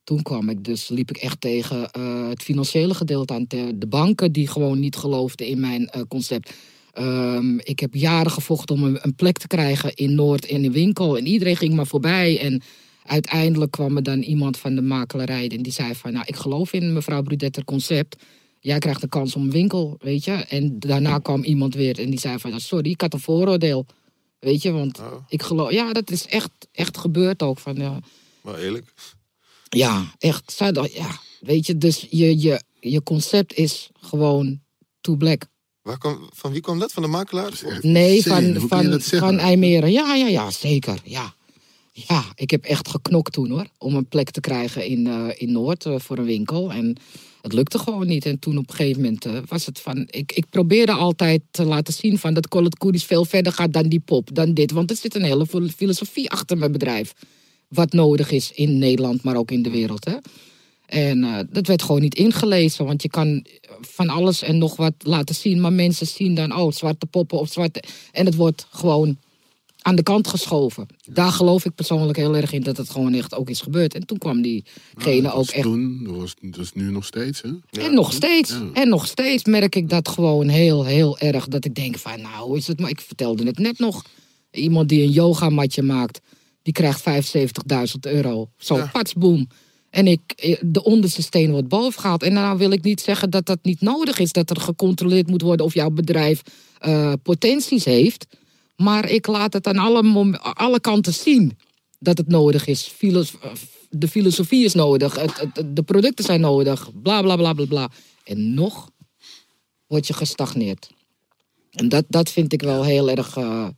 toen kwam ik dus, liep ik echt tegen eh, het financiële gedeelte aan. De banken die gewoon niet geloofden in mijn eh, concept. Ehm, ik heb jaren gevochten om een, plek te krijgen in Noord in een winkel. En iedereen ging maar voorbij. En uiteindelijk kwam er dan iemand van de makelaarij en die zei van... Nou, ik geloof in mevrouw Brudetter concept. Jij krijgt de kans om een winkel, weet je. En daarna kwam iemand weer en die zei van... "Ja, Sorry, ik had een vooroordeel. Weet je, want Oh. ik geloof... Ja, dat is echt, echt gebeurd ook. Van, ja, Maar eerlijk. ja, echt. Ja, weet je, dus je, je, je concept is gewoon too black. Waar kwam, van wie kwam dat? Van de makelaar? Nee, van, van, van IJmeren. Ja, ja, ja, zeker. Ja. ja, ik heb echt geknokt toen hoor. Om een plek te krijgen in, eh, in Noord eh, voor een winkel. En het lukte gewoon niet. En toen op een gegeven moment eh, was het van... Ik, ik probeerde altijd te laten zien van dat Call It Koeris veel verder gaat dan die pop, dan dit. Want er zit een hele fil- filosofie achter mijn bedrijf. Wat nodig is in Nederland, maar ook in de wereld. Hè? En eh, dat werd gewoon niet ingelezen. Want je kan van alles en nog wat laten zien. Maar mensen zien dan, oh, zwarte poppen of zwarte... En het wordt gewoon aan de kant geschoven. Daar geloof ik persoonlijk heel erg in dat het gewoon echt ook is gebeurd. En toen kwam diegene ook echt... Toen, dat was, dat is nu nog steeds, hè? En nog steeds. Ja. En nog steeds merk ik dat gewoon heel, heel erg. Dat ik denk van, nou, hoe is het? Maar ik vertelde het net nog. Iemand die een yogamatje maakt, die krijgt 75.000 euro. Zo, Ja. pats, boom. En ik, eh, de onderste steen wordt boven gehaald. En nou wil ik niet zeggen dat dat niet nodig is. Dat er gecontroleerd moet worden of jouw bedrijf eh, potenties heeft. Maar ik laat het aan alle, alle kanten zien dat het nodig is. De filosofie is nodig, het, de producten zijn nodig, bla bla bla bla bla. En nog word je gestagneerd. En dat, dat vind ik wel heel erg, eh,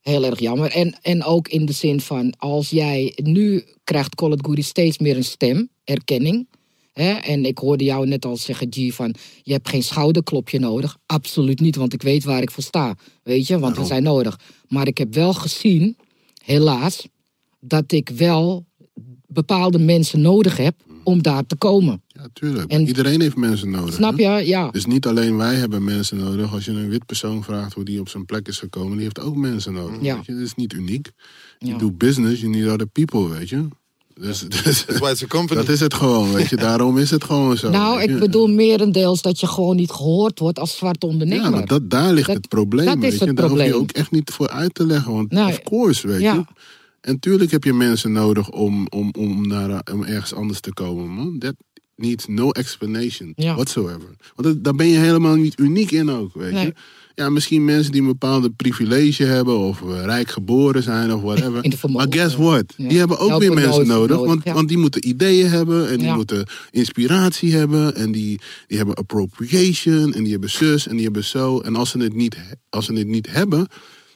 heel erg jammer. En, en ook in de zin van, als jij nu krijgt Call It Goody steeds meer een stem, erkenning. Hè? En ik hoorde jou net al zeggen, G, van je hebt geen schouderklopje nodig. Absoluut niet, want ik weet waar ik voor sta. Weet je, want we zijn nodig. Maar ik heb wel gezien, helaas, dat ik wel bepaalde mensen nodig heb om daar te komen. Ja, tuurlijk. En- Iedereen heeft mensen nodig. Snap hè? je? Ja. Dus niet alleen wij hebben mensen nodig. Als je een wit persoon vraagt hoe die op zijn plek is gekomen, die heeft ook mensen nodig. Ja. Weet je? Dat is niet uniek. Je Ja. doet business, you need other people, weet je. Dus, dus That's why it's a company. dat is het gewoon, weet je. Daarom is het gewoon zo. Nou, ik bedoel merendeels dat je gewoon niet gehoord wordt als zwarte ondernemer. Ja, maar dat, daar ligt Dat- het probleem, dat is weet je. het Daar hoef je ook echt niet voor uit te leggen. Want Nee. of course, weet Ja. je. En tuurlijk heb je mensen nodig om, om, om, naar, om ergens anders te komen, man. That needs no explanation Ja. whatsoever. Want dat- daar ben je helemaal niet uniek in ook, weet Nee. je. Ja, misschien mensen die een bepaalde privilege hebben... of eh, rijk geboren zijn of whatever. Maar guess what? Ja. Die hebben ook weer mensen nodig, Want, ja. want die moeten ideeën hebben... en die Ja. moeten inspiratie hebben... en die, die hebben appropriation... en die hebben zus en die hebben zo. En als ze het niet, als ze het niet hebben...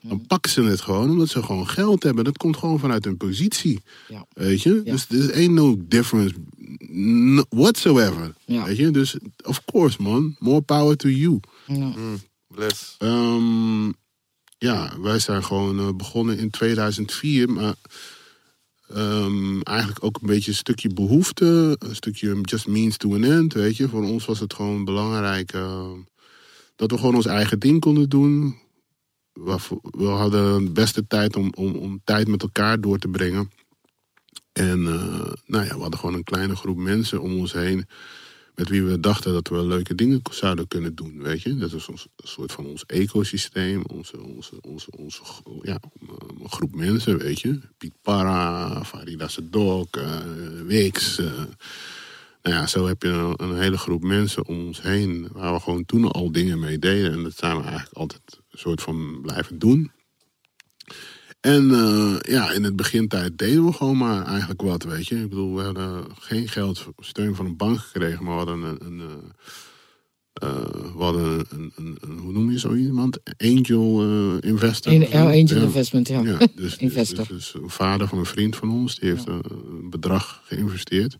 dan pakken ze het gewoon omdat ze gewoon geld hebben. Dat komt gewoon vanuit hun positie. Ja. Weet je? Ja. Dus er ain't no difference whatsoever. Ja. Weet je? Dus of course man, more power to you. Ja. Bless. Ehm, ja, wij zijn gewoon eh, begonnen in 2004, maar ehm, eigenlijk ook een beetje een stukje behoefte, een stukje just means to an end, weet je. Voor ons was het gewoon belangrijk eh, dat we gewoon ons eigen ding konden doen. We hadden de beste tijd om, om, om tijd met elkaar door te brengen. En eh, nou ja, we hadden gewoon een kleine groep mensen om ons heen met wie we dachten dat we leuke dingen zouden kunnen doen, weet je. Dat is ons, een soort van ons ecosysteem, onze, onze, onze, onze ja, groep mensen, weet je. Piet Parra, Farida Sedok, eh Wix. eh. nou ja, zo heb je een, een hele groep mensen om ons heen... waar we gewoon toen al dingen mee deden. En dat zijn we eigenlijk altijd een soort van blijven doen. En eh, ja, in het begintijd deden we gewoon maar eigenlijk wat, weet je. Ik bedoel, we hadden geen geld, steun van een bank gekregen, maar we hadden een... een eh, eh, we hadden een, een, een- hoe noem je zo iemand? Angel eh, investor. In, ja, angel Ja. investment, ja. Ja, dus, dus, Investor. dus, dus een vader van een vriend van ons, die heeft een, een bedrag geïnvesteerd.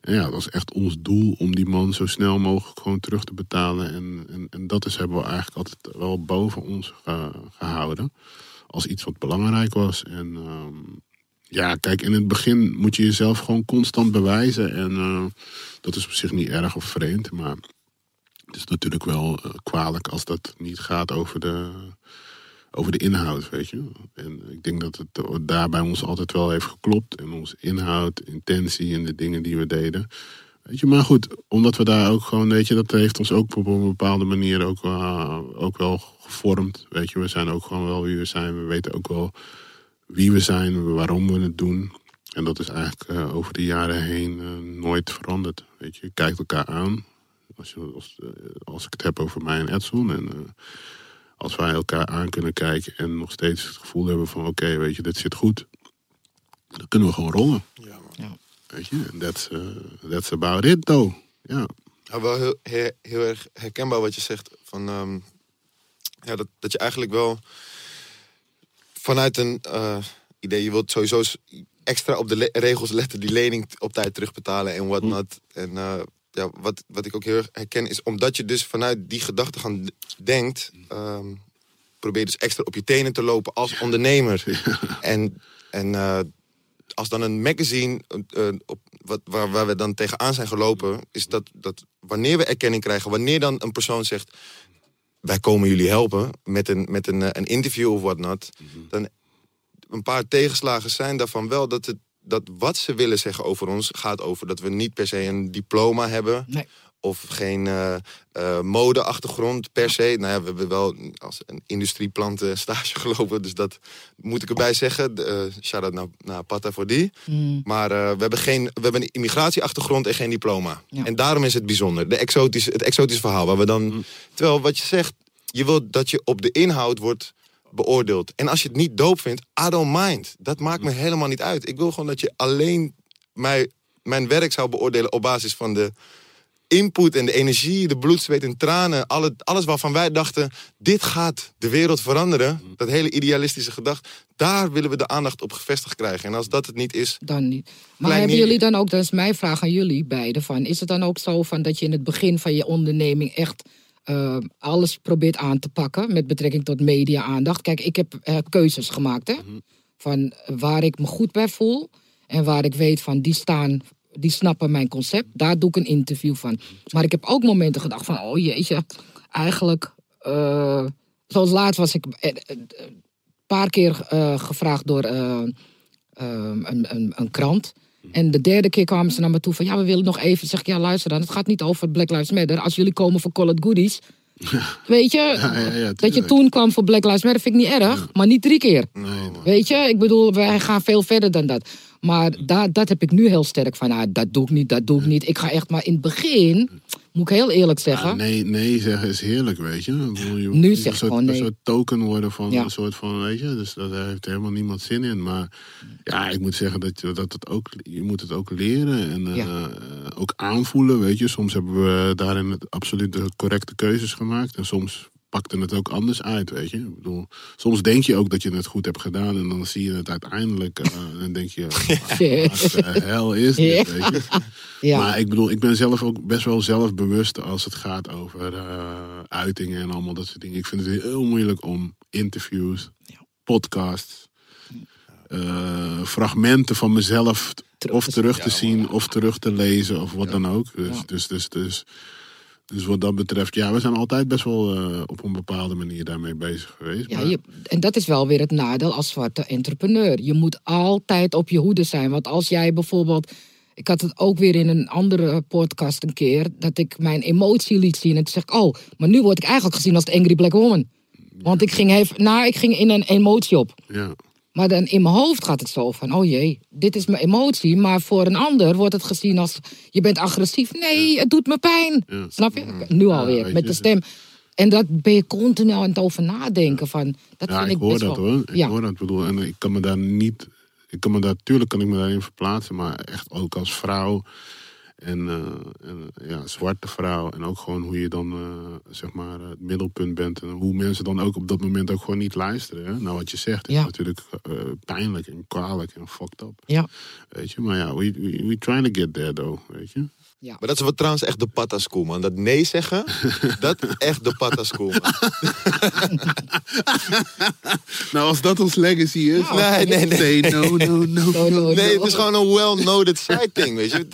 En ja, dat was echt ons doel om die man zo snel mogelijk gewoon terug te betalen. En, en, en dat is, hebben we eigenlijk altijd wel boven ons ge- gehouden. Als iets wat belangrijk was. En ehm, ja, kijk, in het begin moet je jezelf gewoon constant bewijzen. En eh, dat is op zich niet erg of vreemd, maar het is natuurlijk wel eh, kwalijk als dat niet gaat over de, over de inhoud, weet je. En ik denk dat het daar bij ons altijd wel heeft geklopt. En onze inhoud, intentie en de dingen die we deden. Weet je, maar goed, omdat we daar ook gewoon, weet je, dat heeft ons ook op een bepaalde manier ook, ook wel gevormd. Weet je, we zijn ook gewoon wel wie we zijn. We weten ook wel wie we zijn, waarom we het doen. En dat is eigenlijk uh, over de jaren heen uh, nooit veranderd. Weet je, je kijkt elkaar aan. Als, je, als, uh, als ik het heb over mij en Edson. En als wij elkaar aan kunnen kijken en nog steeds het gevoel hebben van... oké, weet je, dit zit goed. Dan kunnen we gewoon rollen. Ja, Ja. Weet je, en that's, that's about it, though. Ja. Ja, wel heel, heel, heel erg herkenbaar wat je zegt. Van, um, ja, dat, dat je eigenlijk wel vanuit een uh, idee, je wilt sowieso extra op de le regels letten, die lening op tijd terugbetalen en whatnot. Mm. En uh, ja, wat, wat ik ook heel erg herken is, omdat je dus vanuit die gedachtegang denkt, um, probeer je dus extra op je tenen te lopen als ondernemer. Ja. En, en uh, als dan een magazine uh, op, wat, waar, waar, we dan tegenaan zijn gelopen, is dat, dat wanneer we erkenning krijgen, wanneer dan een persoon zegt, wij komen jullie helpen met een, met een, een interview of whatnot, mm -hmm. dan een paar tegenslagen zijn daarvan wel dat, het, dat wat ze willen zeggen over ons gaat over dat we niet per se een diploma hebben. Nee. Of geen uh, uh, modeachtergrond per se. Nou ja, we hebben wel als een industrieplanten stage gelopen. Dus dat moet ik erbij zeggen. Uh, Shout-out naar, naar Pata voor die. Mm. Maar we, hebben geen, we hebben een immigratieachtergrond en geen diploma. Ja. En daarom is het bijzonder. De exotische, het exotische verhaal. Waar we dan, mm. Terwijl wat je zegt, je wilt dat je op de inhoud wordt beoordeeld. En als je het niet doop vindt, I don't mind. Dat maakt me helemaal niet uit. Ik wil gewoon dat je alleen mij, mijn werk zou beoordelen op basis van de input en de energie, de bloed, zweet en tranen. Alle, alles waarvan wij dachten, dit gaat de wereld veranderen. Dat hele idealistische gedachte. Daar willen we de aandacht op gevestigd krijgen. En als dat het niet is... Dan niet. Maar hebben jullie dan ook, dat is mijn vraag aan jullie beiden. Van, is het dan ook zo van dat je in het begin van je onderneming echt... Uh, alles probeert aan te pakken met betrekking tot media-aandacht. Kijk, ik heb uh, keuzes gemaakt, hè? Mm-hmm. Van waar ik me goed bij voel en waar ik weet van die staan, die snappen mijn concept. Daar doe ik een interview van. Maar ik heb ook momenten gedacht van, oh jeetje, eigenlijk, uh, zoals laatst was ik een paar keer gevraagd door een, een, een krant. En de derde keer kwamen ze naar me toe van... ja, we willen nog even... Zeg ik, ja, luister dan. Het gaat niet over Black Lives Matter. Als jullie komen voor Call It Goodies... Weet je, ja, ja, ja, dat je toen kwam voor Black Lives Matter vind ik niet erg. Maar niet drie keer. Nee, Weet je, ik bedoel, wij gaan veel verder dan dat. Maar da dat heb ik nu heel sterk van... Ah, dat doe ik niet, dat doe ik niet. Ik ga echt maar in het begin... Moet ik heel eerlijk zeggen. Ja, nee, nee zeggen is heerlijk, weet je. Bedoel, je nu zeg soort, gewoon nee. Een soort token worden van Ja. een soort van, weet je. Dus daar heeft helemaal niemand zin in. Maar ja, ik moet zeggen dat, je- dat het ook, je moet het ook leren. En eh, Ja. ook aanvoelen, weet je. Soms hebben we daarin het absoluut de correcte keuzes gemaakt. En soms pakte het ook anders uit, weet je. Ik bedoel, soms denk je ook dat je het goed hebt gedaan. En dan zie je het uiteindelijk. eh, en denk je, wat de hel is dit, Ja. weet je. Ja. Maar ik bedoel, ik ben zelf ook best wel zelfbewust als het gaat over eh, uitingen en allemaal dat soort dingen. Ik vind het heel moeilijk om interviews, podcasts, eh, fragmenten van mezelf of te terug zien. te zien of terug te lezen of wat dan ook. Dus, dus, dus, dus, dus wat dat betreft, ja, we zijn altijd best wel eh, op een bepaalde manier daarmee bezig geweest. Ja, maar- je, en dat is wel weer het nadeel als zwarte entrepreneur. Je moet altijd op je hoede zijn. Want als jij bijvoorbeeld. Ik had het ook weer in een andere podcast een keer. Dat ik mijn emotie liet zien. En toen zeg ik, oh, maar nu word ik eigenlijk gezien als de angry black woman. Want ik ging, even, nou, ik ging in een emotie op. ja. Maar dan in mijn hoofd gaat het zo van, oh jee, dit is mijn emotie. Maar voor een ander wordt het gezien als, je bent agressief. Nee, het doet me pijn. Ja. Snap je? Nu alweer, met de stem. En dat ben je continu aan het over nadenken. Van, dat Ja, vind ik ik hoor best dat wel- hoor. Ik ja. hoor dat. Bedoel, en ik kan me daar niet. Ik kan me daar, tuurlijk kan ik me daarin verplaatsen, maar echt ook als vrouw. En, eh, en ja, zwarte vrouw. En ook gewoon hoe je dan, eh, zeg maar, het middelpunt bent. En hoe mensen dan ook op dat moment ook gewoon niet luisteren. Hè? Nou, wat je zegt is Ja. natuurlijk eh, pijnlijk en kwalijk en fucked up. Ja. Weet je, maar ja, we, we, we trying to get there though, weet je. Ja. Maar dat is wat trouwens echt de patta school, man. Dat nee zeggen, dat is echt de patta school, man. Nou, als dat ons legacy is. Nee, nee, nee. Say no, no, no. No, Nee, het is gewoon een well-noted side thing, weet je.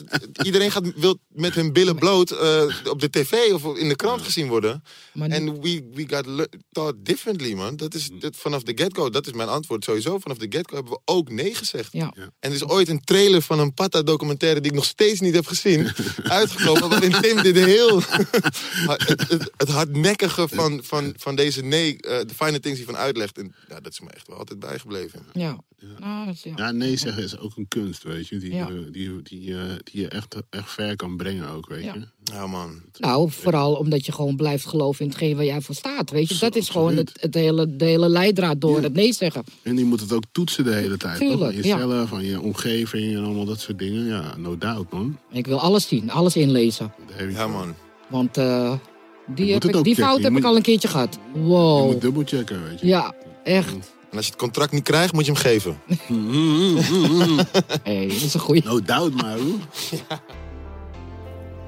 Iedereen gaat, wil met hun billen bloot eh, op de tv of in de krant gezien worden. En we, we got taught differently, man. Dat is dat, vanaf de get-go, dat is mijn antwoord sowieso. Vanaf de get-go hebben we ook nee gezegd. Ja. En er is ooit een trailer van een Patta-documentaire... die ik nog steeds niet heb gezien, uitgekomen. waarin Tim dit heel... het, het, het hardnekkige van, van, van deze nee, eh, de fine things die van uitlegt. En ja, dat is me echt wel altijd bijgebleven. Ja. Nou, dat is- ja. Ja, nee zeggen is ook een kunst, weet je. Die, Ja. die, die, eh, die je echt, echt ver kan brengen ook, weet Ja. je. Ja, man. Nou, vooral omdat je gewoon blijft geloven in hetgeen waar jij voor staat. Weet je, dat is gewoon het, het hele, de hele leidraad door Ja. het nee zeggen. En die moet het ook toetsen de hele tijd. toch? Tuurlijk, Van ja. jezelf, van je omgeving en allemaal dat soort dingen. Ja, no doubt, man. Ik wil alles zien, alles inlezen. Je Ja, van. man. Want eh, die, heb ik, die fout Je heb ik al een keertje gehad. Je Wow. moet dubbelchecken, weet je. Ja, echt. En als je het contract niet krijgt, moet je hem geven. Hey, dat is een goeie. No doubt, maar hoe?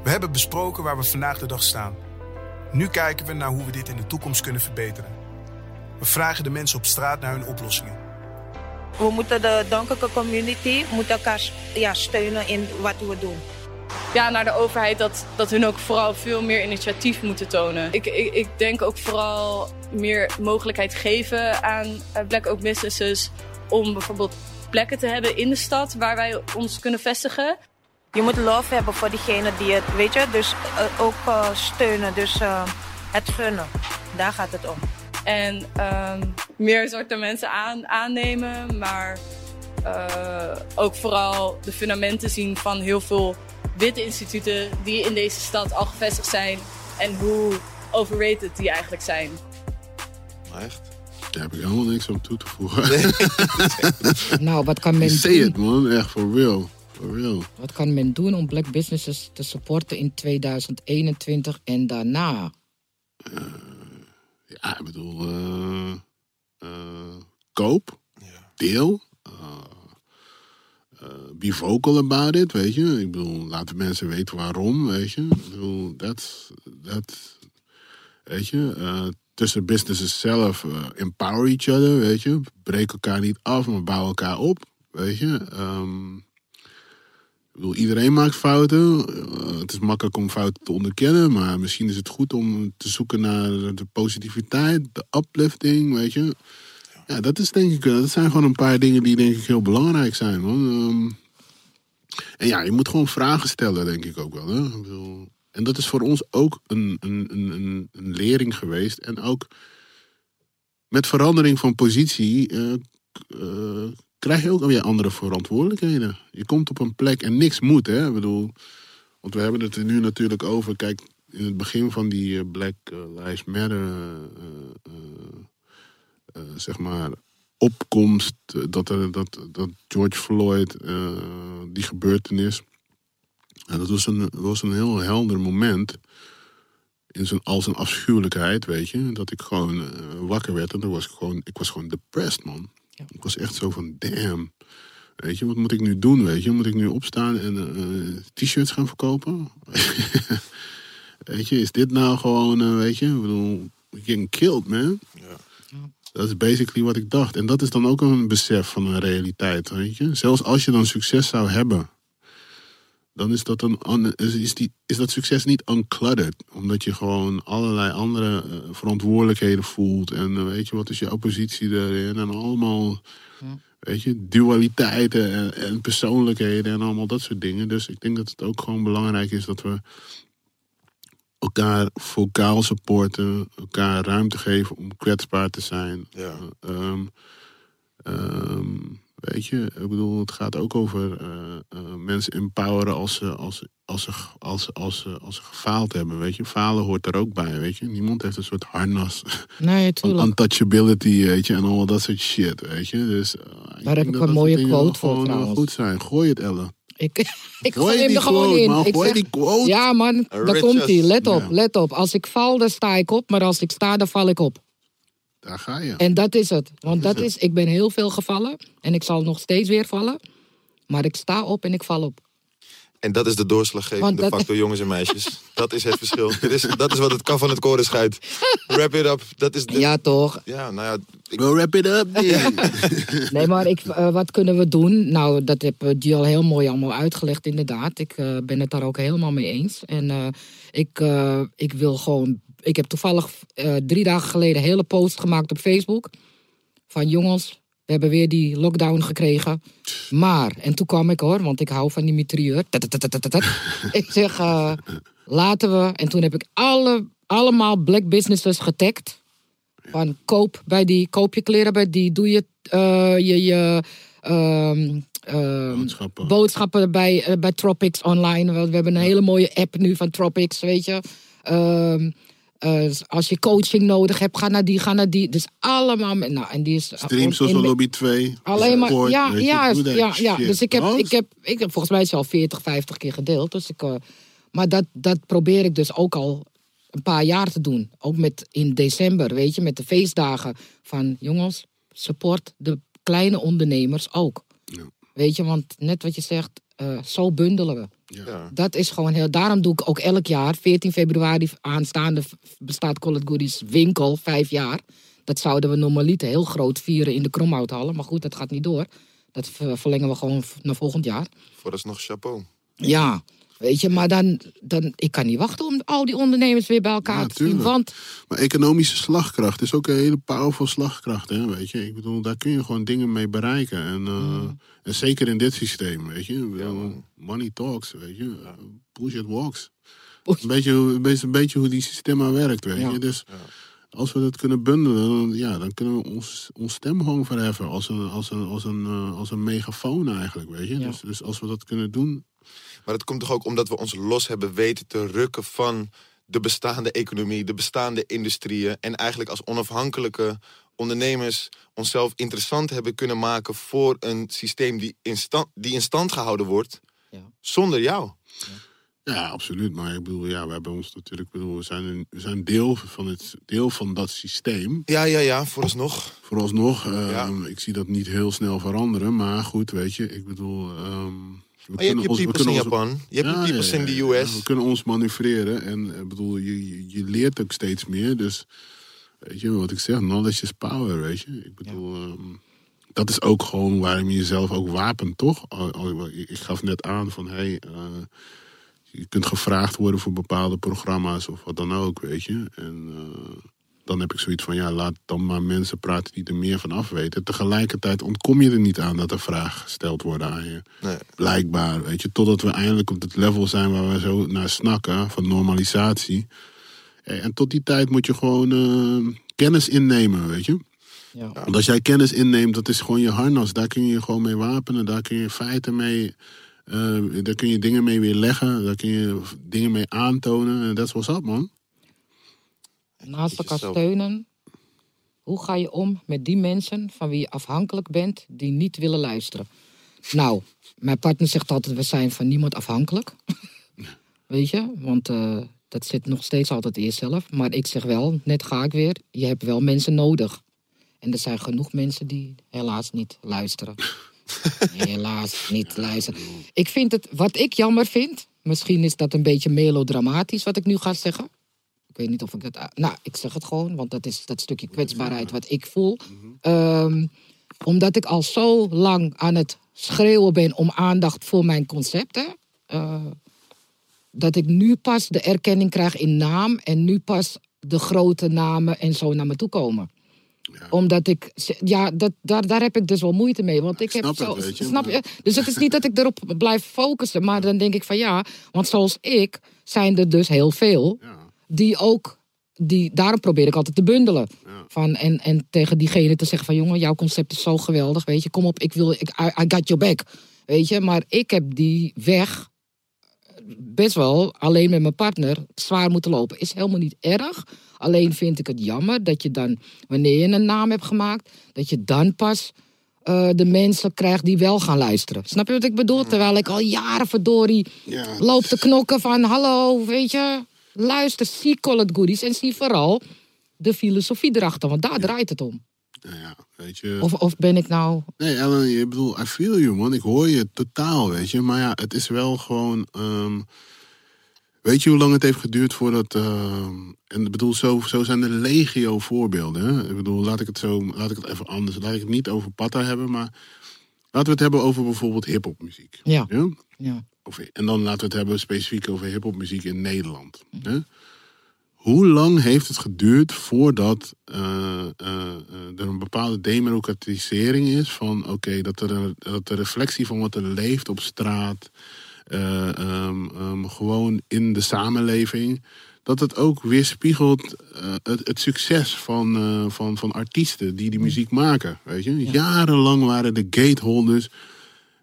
We hebben besproken waar we vandaag de dag staan. Nu kijken we naar hoe we dit in de toekomst kunnen verbeteren. We vragen de mensen op straat naar hun oplossingen. We moeten de donkere community moet elkaar ja, steunen in wat we doen. ja, naar de overheid dat, dat hun ook vooral veel meer initiatief moeten tonen. Ik, ik, ik denk ook vooral meer mogelijkheid geven aan eh, black-owned businesses om bijvoorbeeld plekken te hebben in de stad waar wij ons kunnen vestigen. Je moet love hebben voor diegene die het, weet je, dus eh, ook eh, steunen, dus eh, het gunnen. Daar gaat het om. En ehm, meer soorten mensen aan, aannemen, maar eh, ook vooral de fundamenten zien van heel veel witte instituten die in deze stad al gevestigd zijn en hoe overrated die eigenlijk zijn. Echt. Daar heb ik helemaal niks om toe te voegen. Nou, wat kan men Say it, man. Echt, for real. For real. Wat kan men doen om black businesses te supporten in 2021 en daarna? Ja, ik bedoel... eh, eh, koop. Deel. eh, eh, be vocal about it, weet je. Ik bedoel, laten mensen weten waarom, weet je. Ik bedoel, dat... dat weet je, eh, tussen businesses zelf eh, empower each other, weet je. Breek elkaar niet af, maar bouw elkaar op, weet je. Ehm, bedoel, iedereen maakt fouten. Eh, het is makkelijk om fouten te onderkennen, maar misschien is het goed om te zoeken naar de positiviteit, de uplifting, weet je. Ja, dat is denk ik, dat zijn gewoon een paar dingen die denk ik heel belangrijk zijn, man. Ehm, en ja, je moet gewoon vragen stellen, denk ik ook wel. Hè? En dat is voor ons ook een, een, een, een, lering geweest. En ook met verandering van positie eh, eh, krijg je ook weer andere verantwoordelijkheden. Je komt op een plek en niks moet, hè. Ik bedoel, want we hebben het er nu natuurlijk over. Kijk, in het begin van die eh, Black Lives Matter, eh, eh, zeg maar, opkomst, dat, er, dat, dat George Floyd, die gebeurtenis, en dat was een, was een heel helder moment. In zijn, al zijn afschuwelijkheid, weet je. Dat ik gewoon wakker werd en was ik gewoon, ik was gewoon depressed, man. Ja. Ik was echt zo van, damn. Weet je, wat moet ik nu doen, weet je? Moet ik nu opstaan en eh, t-shirts gaan verkopen? weet je, is dit nou gewoon, eh, weet je? Ik bedoel, getting killed, man. Dat is basically wat ik dacht. En dat is dan ook een besef van een realiteit, weet je. Zelfs als je dan succes zou hebben, dan is dat, een, is, is die, is dat succes niet uncluttered. Omdat je gewoon allerlei andere eh, verantwoordelijkheden voelt. En eh, weet je, wat is je oppositie erin? En allemaal, weet je, dualiteiten en, en persoonlijkheden en allemaal dat soort dingen. Dus ik denk dat het ook gewoon belangrijk is dat we elkaar vocaal supporten. Elkaar ruimte geven om kwetsbaar te zijn. Ja. Eh, ehm, ehm, weet je, ik bedoel, het gaat ook over eh, eh, mensen empoweren als ze, als, ze- als, ze, als, ze- als, ze, als ze gefaald hebben. Weet je, falen hoort er ook bij. Weet je, niemand heeft een soort harnas Nee, van untouchability, weet je, en al dat soort shit. Weet je, dus eh, heb ik een mooie quote voor, gewoon, goed zijn. Gooi het, Ellen. Ik, ik Gooi hem er gewoon quote, in. man. Ik Gooi zeg, die quote. Ja, man, daar komt hij. Let op, let op. Als ik val, dan sta ik op. Maar als ik sta, dan val ik op. Daar ga je. En dat is het. Want dat is, ik ben heel veel gevallen. En ik zal nog steeds weer vallen. Maar ik sta op en ik val op. En dat is de doorslaggevende dat- factor, jongens en meisjes. Dat is het verschil. Dit is, dat is wat het kan van het koren scheidt. Wrap it up. Dat is de, Ja, toch? ja, nou ja, ik, We'll wrap it up. Nee, maar ik, eh, wat kunnen we doen? Nou, dat heb eh, Jill heel mooi allemaal uitgelegd, inderdaad. Ik eh, ben het daar ook helemaal mee eens. En eh, ik, eh, ik wil gewoon... Ik heb toevallig eh, drie dagen geleden een hele post gemaakt op Facebook. Van jongens, we hebben weer die lockdown gekregen. Maar, en toen kwam ik hoor, want ik hou van die. Tatatatatatatat. Ik zeg, eh, laten we... En toen heb ik alle, allemaal black businesses getagd. Van koop bij die, koop je kleren bij die, doe je eh, je, je ehm, ehm, Boodschappen. boodschappen bij, bij Tropics online. We we hebben een hele mooie app nu van Tropics, weet je. Ehm, eh, als je coaching nodig hebt, ga naar die, ga naar die. Dus allemaal, met- nou, en die is Stream Social in- Lobby 2. Alleen maar, support, ja, ja, ja, ja. Dus ik heb, ik, heb, ik heb volgens mij is al 40, 50 keer gedeeld. Dus ik, eh, maar dat, dat probeer ik dus ook al een paar jaar te doen. Ook met in december, weet je, met de feestdagen. Van jongens, support de kleine ondernemers ook. Ja. Weet je, want net wat je zegt, eh, zo bundelen we. ja. Dat is gewoon heel. Daarom doe ik ook elk jaar, 14 februari aanstaande, bestaat Call It Goodies winkel, vijf jaar. Dat zouden we normaliter heel groot vieren in de Kromhouthallen. Maar goed, dat gaat niet door. Dat ver- verlengen we gewoon naar volgend jaar. vooralsnog chapeau. Ja, weet je, maar dan, dan. Ik kan niet wachten om al die ondernemers weer bij elkaar Ja, te zien. Want Maar economische slagkracht is ook een hele powerful slagkracht, hè, weet je. Ik bedoel, daar kun je gewoon dingen mee bereiken. En, eh, Mm. en zeker in dit systeem, weet je. Money talks, weet je. Bullshit walks. Bullshit. Een beetje, hoe- een beetje, een beetje hoe die systeem werkt, weet je. Dus als we dat kunnen bundelen, dan, ja, dan kunnen we ons, ons stem gewoon verheffen. Als een, als een, als een, eh, als een megafoon eigenlijk, weet je. Dus, dus als we dat kunnen doen, Maar het komt toch ook omdat we ons los hebben weten te rukken van de bestaande economie, de bestaande industrieën. En eigenlijk als onafhankelijke ondernemers onszelf interessant hebben kunnen maken voor een systeem die in stand, die in stand gehouden wordt Ja. zonder jou. Ja, absoluut. Maar ik bedoel, ja, we hebben ons natuurlijk, ik bedoel, we zijn, een, we zijn deel, van het, deel van dat systeem. Ja, ja, ja, vooralsnog. Vooralsnog, eh, Ja. ik zie dat niet heel snel veranderen. Maar goed, weet je, ik bedoel... ehm, we Maar je hebt je ons- peoples in ons- Japan, je hebt Ja, je peoples ja, in de ja, ja. US. we kunnen ons manoeuvreren. En ik bedoel, je, je, je leert ook steeds meer. Dus, weet je, wat ik zeg, knowledge is power, weet je. Ik bedoel... ehm, dat is ook gewoon waarom je jezelf ook wapent, toch? Ik gaf net aan van, hé, hey, eh, je kunt gevraagd worden voor bepaalde programma's of wat dan ook, weet je. En eh, dan heb ik zoiets van, ja, laat dan maar mensen praten die er meer van af weten. Tegelijkertijd ontkom je er niet aan dat er vragen gesteld worden aan je. Nee. Blijkbaar, weet je. Totdat we eindelijk op het level zijn waar we zo naar snakken, van normalisatie. Eh, En tot die tijd moet je gewoon eh, kennis innemen, weet je. ja. Want als jij kennis inneemt, dat is gewoon je harnas. Daar kun je je gewoon mee wapenen. Daar kun je feiten mee... eh, daar kun je dingen mee weerleggen. Daar kun je dingen mee aantonen. En dat is what's up, man. Naast elkaar steunen. Hoe ga je om met die mensen van wie je afhankelijk bent, die niet willen luisteren? Nou, mijn partner zegt altijd, we zijn van niemand afhankelijk. Weet je, want eh, dat zit nog steeds altijd eerst zelf. Maar ik zeg wel, net ga ik weer, je hebt wel mensen nodig. En er zijn genoeg mensen die helaas niet luisteren. helaas niet luisteren. Ik vind het, wat ik jammer vind, misschien is dat een beetje melodramatisch wat ik nu ga zeggen. Ik weet niet of ik dat. Nou, ik zeg het gewoon, want dat is dat stukje kwetsbaarheid wat ik voel. Ehm, omdat ik al zo lang aan het schreeuwen ben om aandacht voor mijn concepten. eh, dat ik nu pas de erkenning krijg in naam en nu pas de grote namen en zo naar me toe komen. Omdat ik, ja, dat, daar, daar heb ik dus wel moeite mee. Want ik heb het, zo, je, snap maar- je? Dus het is niet dat ik erop blijf focussen, maar dan denk ik van ja, want zoals ik zijn er dus heel veel Ja. Die ook, die, daarom probeer ik altijd te bundelen. Van, en, en tegen diegene te zeggen van jongen, jouw concept is zo geweldig, weet je, kom op, ik wil, ik, I, I got your back. Weet je, maar ik heb die weg best wel alleen met mijn partner zwaar moeten lopen. Is helemaal niet erg. Alleen vind ik het jammer dat je dan, wanneer je een naam hebt gemaakt, dat je dan pas eh, de mensen krijgt die wel gaan luisteren. Snap je wat ik bedoel? Terwijl ik al jaren verdorie Ja. loop te knokken van hallo, weet je, luister, zie Call It Goodies en zie vooral de filosofie erachter, want daar draait het om. Ja, ja. Weet je. Of, of ben ik nou... Nee, Ellen, ik bedoel, I feel you, man. Ik hoor je totaal, weet je. Maar ja, het is wel gewoon... ehm, weet je hoe lang het heeft geduurd voordat... ehm, en ik bedoel, zo, zo zijn er legio voorbeelden. Hè? Ik bedoel, laat ik het zo... Laat ik het even anders... Laat ik het niet over Patta hebben, maar... Laten we het hebben over bijvoorbeeld hiphopmuziek. Ja. Ja? Ja. En dan laten we het hebben specifiek over hiphopmuziek in Nederland. Hè? Hoe lang heeft het geduurd voordat eh, eh, eh, er een bepaalde democratisering is van oké, dat, er een- dat de reflectie van wat er leeft op straat, eh, ehm, ehm, gewoon in de samenleving, dat het ook weerspiegelt het, het succes van, van, van artiesten die die muziek maken. Weet je? Jarenlang waren de gateholders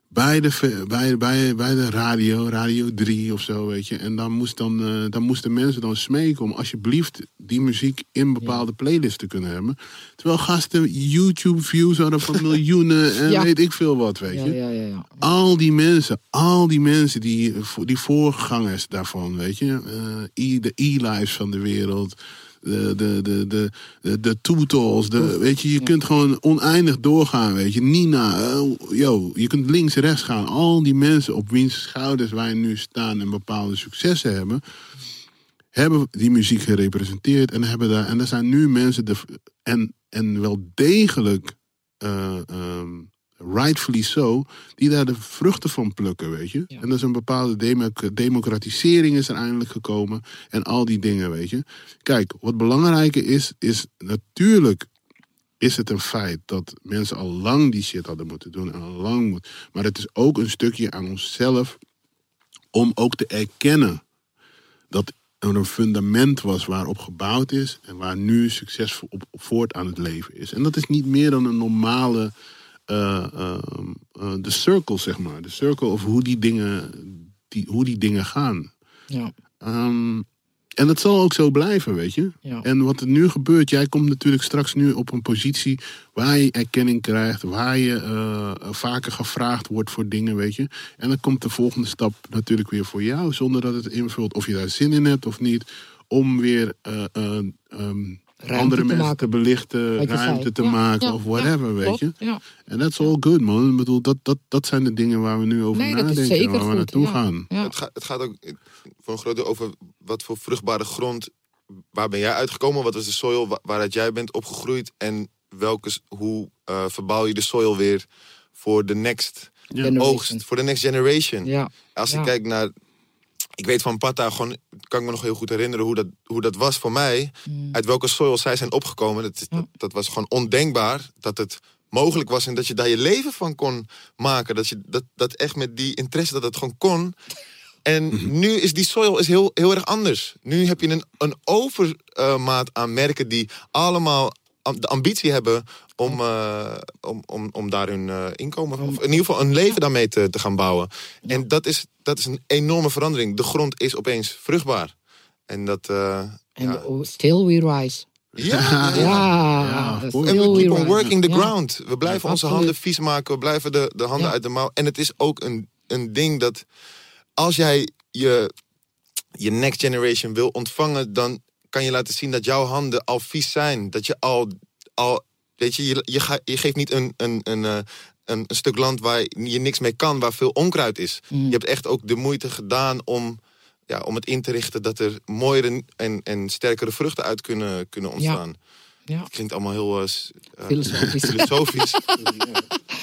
bij de, bij, bij, bij de radio, Radio 3 of zo, weet je. En dan, moest dan, eh, dan moesten mensen dan smeken om alsjeblieft die muziek in bepaalde playlists te kunnen hebben. Terwijl gasten YouTube-views hadden van miljoenen en Ja. weet ik veel wat, weet je. ja, ja, ja. Al die mensen, al die mensen, die, die voorgangers daarvan, weet je. eh, de e-lives van de wereld. De, de, de, de, de, de weet je, je kunt gewoon oneindig doorgaan, weet je. Nina, eh, yo, je kunt links, rechts gaan. Al die mensen op wiens schouders wij nu staan en bepaalde successen hebben, hebben die muziek gerepresenteerd en hebben daar, en er zijn nu mensen, de, en, en wel degelijk eh, ehm, rightfully so, die daar de vruchten van plukken, weet je. Ja. En er is een bepaalde democ- democratisering is er eindelijk gekomen en al die dingen, weet je. Kijk, wat belangrijker is, is natuurlijk is het een feit dat mensen al lang die shit hadden moeten doen en al lang moet. Maar het is ook een stukje aan onszelf om ook te erkennen dat er een fundament was waarop gebouwd is en waar nu succes op, op voort aan het leven is. En dat is niet meer dan een normale, de circle zeg maar, de circle of hoe die dingen, die, hoe die dingen gaan. Ja, Ehm, en dat zal ook zo blijven, weet je. ja. En wat er nu gebeurt, jij komt natuurlijk straks nu op een positie waar je erkenning krijgt, waar je eh, vaker gevraagd wordt voor dingen, weet je. En dan komt de volgende stap natuurlijk weer voor jou, zonder dat het invult of je daar zin in hebt of niet, om weer eh, eh, ehm, andere te mensen maken. te belichten, ruimte zei. te Ja, maken ja, of whatever, ja, weet klopt, je. Ja. En that's all good, man. Ik bedoel, dat, dat, dat zijn de dingen waar we nu over Nee, dat is nadenken, zeker waar we naartoe gaan. Ja. Het, gaat, het gaat ook voor een groot deel over wat voor vruchtbare grond. Waar ben jij uitgekomen? Wat is de soil wa- waaruit jij bent opgegroeid? En welke, hoe eh, verbouw je de soil weer voor de next oogst? Voor de next generation. Ja, Als Ja. ik kijk naar. Ik weet van Pata gewoon. Kan ik me nog heel goed herinneren hoe dat, hoe dat was voor mij. Mm. Uit welke soil zij zijn opgekomen. Dat, Ja. dat, dat was gewoon ondenkbaar. Dat het mogelijk was en dat je daar je leven van kon maken. Dat, je, dat, dat echt met die interesse dat het gewoon kon. En nu is die soil is heel, heel erg anders. Nu heb je een, een overmaat aan merken die allemaal de ambitie hebben om, eh, om, om, om daar hun eh, inkomen, of in ieder geval een leven daarmee te, te gaan bouwen. En dat is, dat is een enorme verandering. De grond is opeens vruchtbaar. En dat. eh, ja. oh, still we rise. Ja, Ja, En we keep on working the ground. We blijven onze handen vies maken. We blijven de, de handen uit de mouw. En het is ook een, een ding dat als jij je, je next generation wil ontvangen, dan kan je laten zien dat jouw handen al vies zijn. Dat je al, al weet je, je, je, ga- je geeft niet een, een, een, eh, een, een stuk land waar je niks mee kan, waar veel onkruid is. Mm. Je hebt echt ook de moeite gedaan om, ja, om het in te richten dat er mooiere en, en sterkere vruchten uit kunnen, kunnen ontstaan. Ja. Het klinkt allemaal heel eh, eh, Filosofisch. filosofisch.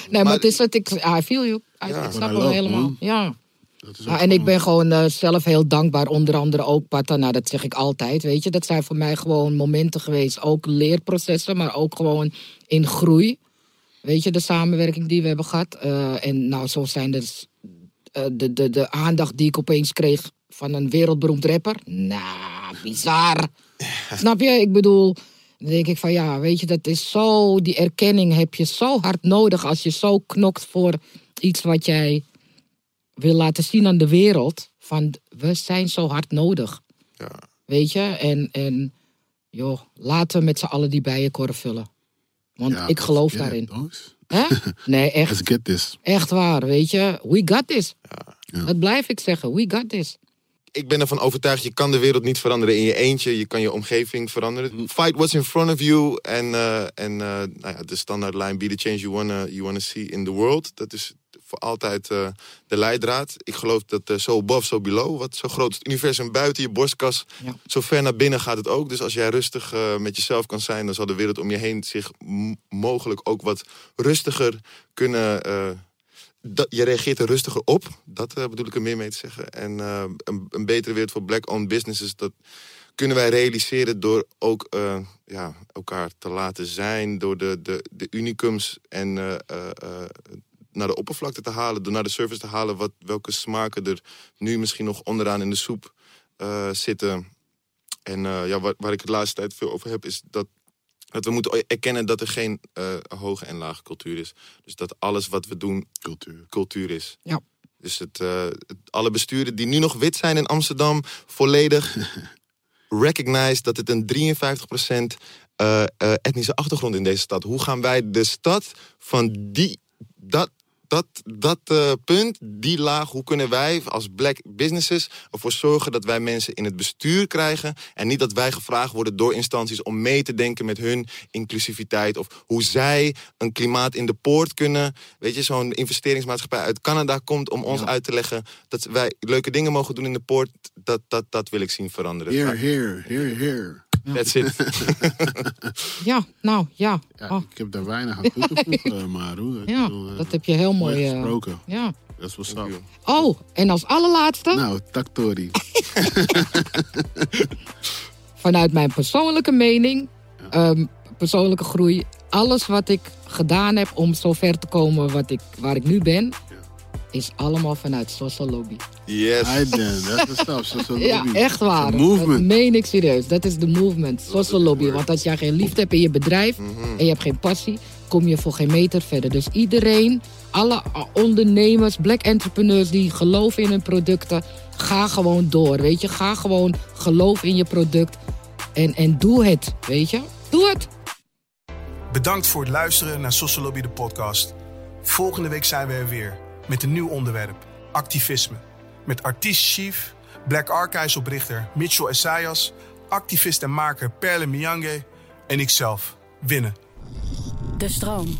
Nee, maar Maar- het is wat ik... I feel you. I, Ja. ik snap love, helemaal. man. Ja. Ja, en ik ben gewoon eh, zelf heel dankbaar, onder andere ook Pata. Nou, dat zeg ik altijd, weet je. Dat zijn voor mij gewoon momenten geweest, ook leerprocessen, maar ook gewoon in groei. Weet je, de samenwerking die we hebben gehad. Eh, en nou, zo zijn dus de, de, de aandacht die ik opeens kreeg van een wereldberoemd rapper. Nou, bizar. Snap je? Ik bedoel, dan denk ik van ja, weet je, dat is zo, die erkenning heb je zo hard nodig als je zo knokt voor iets wat jij wil laten zien aan de wereld. Van we zijn zo hard nodig. Ja. Weet je? En, en joh, laten we met z'n allen die bijenkorf vullen. Want Ja, ik geloof daarin. Hè? Nee, echt, Let's get this. echt waar. Weet je, we got this. Ja. Dat blijf ik zeggen. We got this. ik ben ervan overtuigd, je kan de wereld niet veranderen in je eentje. Je kan je omgeving veranderen. Fight what's in front of you. En, eh, en eh, nou ja, de standaard line, be the change you wanna, you wanna see in the world. Dat is voor altijd eh, de leidraad. Ik geloof dat zo so above, so below. Wat zo groot is het universum buiten je borstkas. Ja. Zo ver naar binnen gaat het ook. Dus als jij rustig met jezelf kan zijn... dan zal de wereld om je heen zich mogelijk ook wat rustiger kunnen dat, je reageert er rustiger op. Dat bedoel ik er meer mee te zeggen. En een, een, betere wereld voor black-owned businesses... dat kunnen wij realiseren door ook uh, ja, elkaar te laten zijn... door de, de, de unicums en naar de oppervlakte te halen... door naar de service te halen wat, welke smaken er nu misschien nog onderaan in de soep zitten... En ja, waar, waar, ik het laatste tijd veel over heb, is dat dat we moeten erkennen dat er geen uh, hoge en lage cultuur is. Dus dat alles wat we doen cultuur, cultuur is. Ja. Dus het, uh, het, alle besturen die nu nog wit zijn in Amsterdam, volledig recognize dat het een 53% uh, etnische achtergrond in deze stad. Hoe gaan wij de stad van die, dat dat, dat uh, punt, die laag, hoe kunnen wij als black businesses ervoor zorgen dat wij mensen in het bestuur krijgen en niet dat wij gevraagd worden door instanties om mee te denken met hun inclusiviteit of hoe zij een klimaat in de poort kunnen. Weet je, zo'n investeringsmaatschappij uit Canada komt om ons uit te leggen dat wij leuke dingen mogen doen in de poort. Dat, dat, dat wil ik zien veranderen. That's it. ja, nou ja. ja oh. Ik heb daar weinig aan toe te voegen, maar hoe? Ja, dat heb je heel mooi uh, gesproken. Ja. Dat is what's up. Oh, en als allerlaatste? Nou, Taktori. Vanuit mijn persoonlijke mening, ja. um, persoonlijke groei, alles wat ik gedaan heb om zo ver te komen wat ik, waar ik nu ben, is allemaal vanuit Social Lobby. Yes. Dat is stap, Social Ja, echt waar. movement. Dat meen ik serieus. Dat is de movement, Social Lobby. Want als jij geen liefde hebt in je bedrijf Mhm. en je hebt geen passie, kom je voor geen meter verder. Dus iedereen, alle ondernemers, black entrepreneurs die geloven in hun producten, ga gewoon door. Weet je, ga gewoon geloof in je product en, en doe het. Weet je, doe het. Bedankt voor het luisteren naar Social Lobby de podcast. Volgende week zijn we er weer met een nieuw onderwerp: activisme. Met artiest Chief, Black Archives oprichter Mitchell Essayas, activist en maker Perle Miyange en ikzelf, Winnen. De stroom.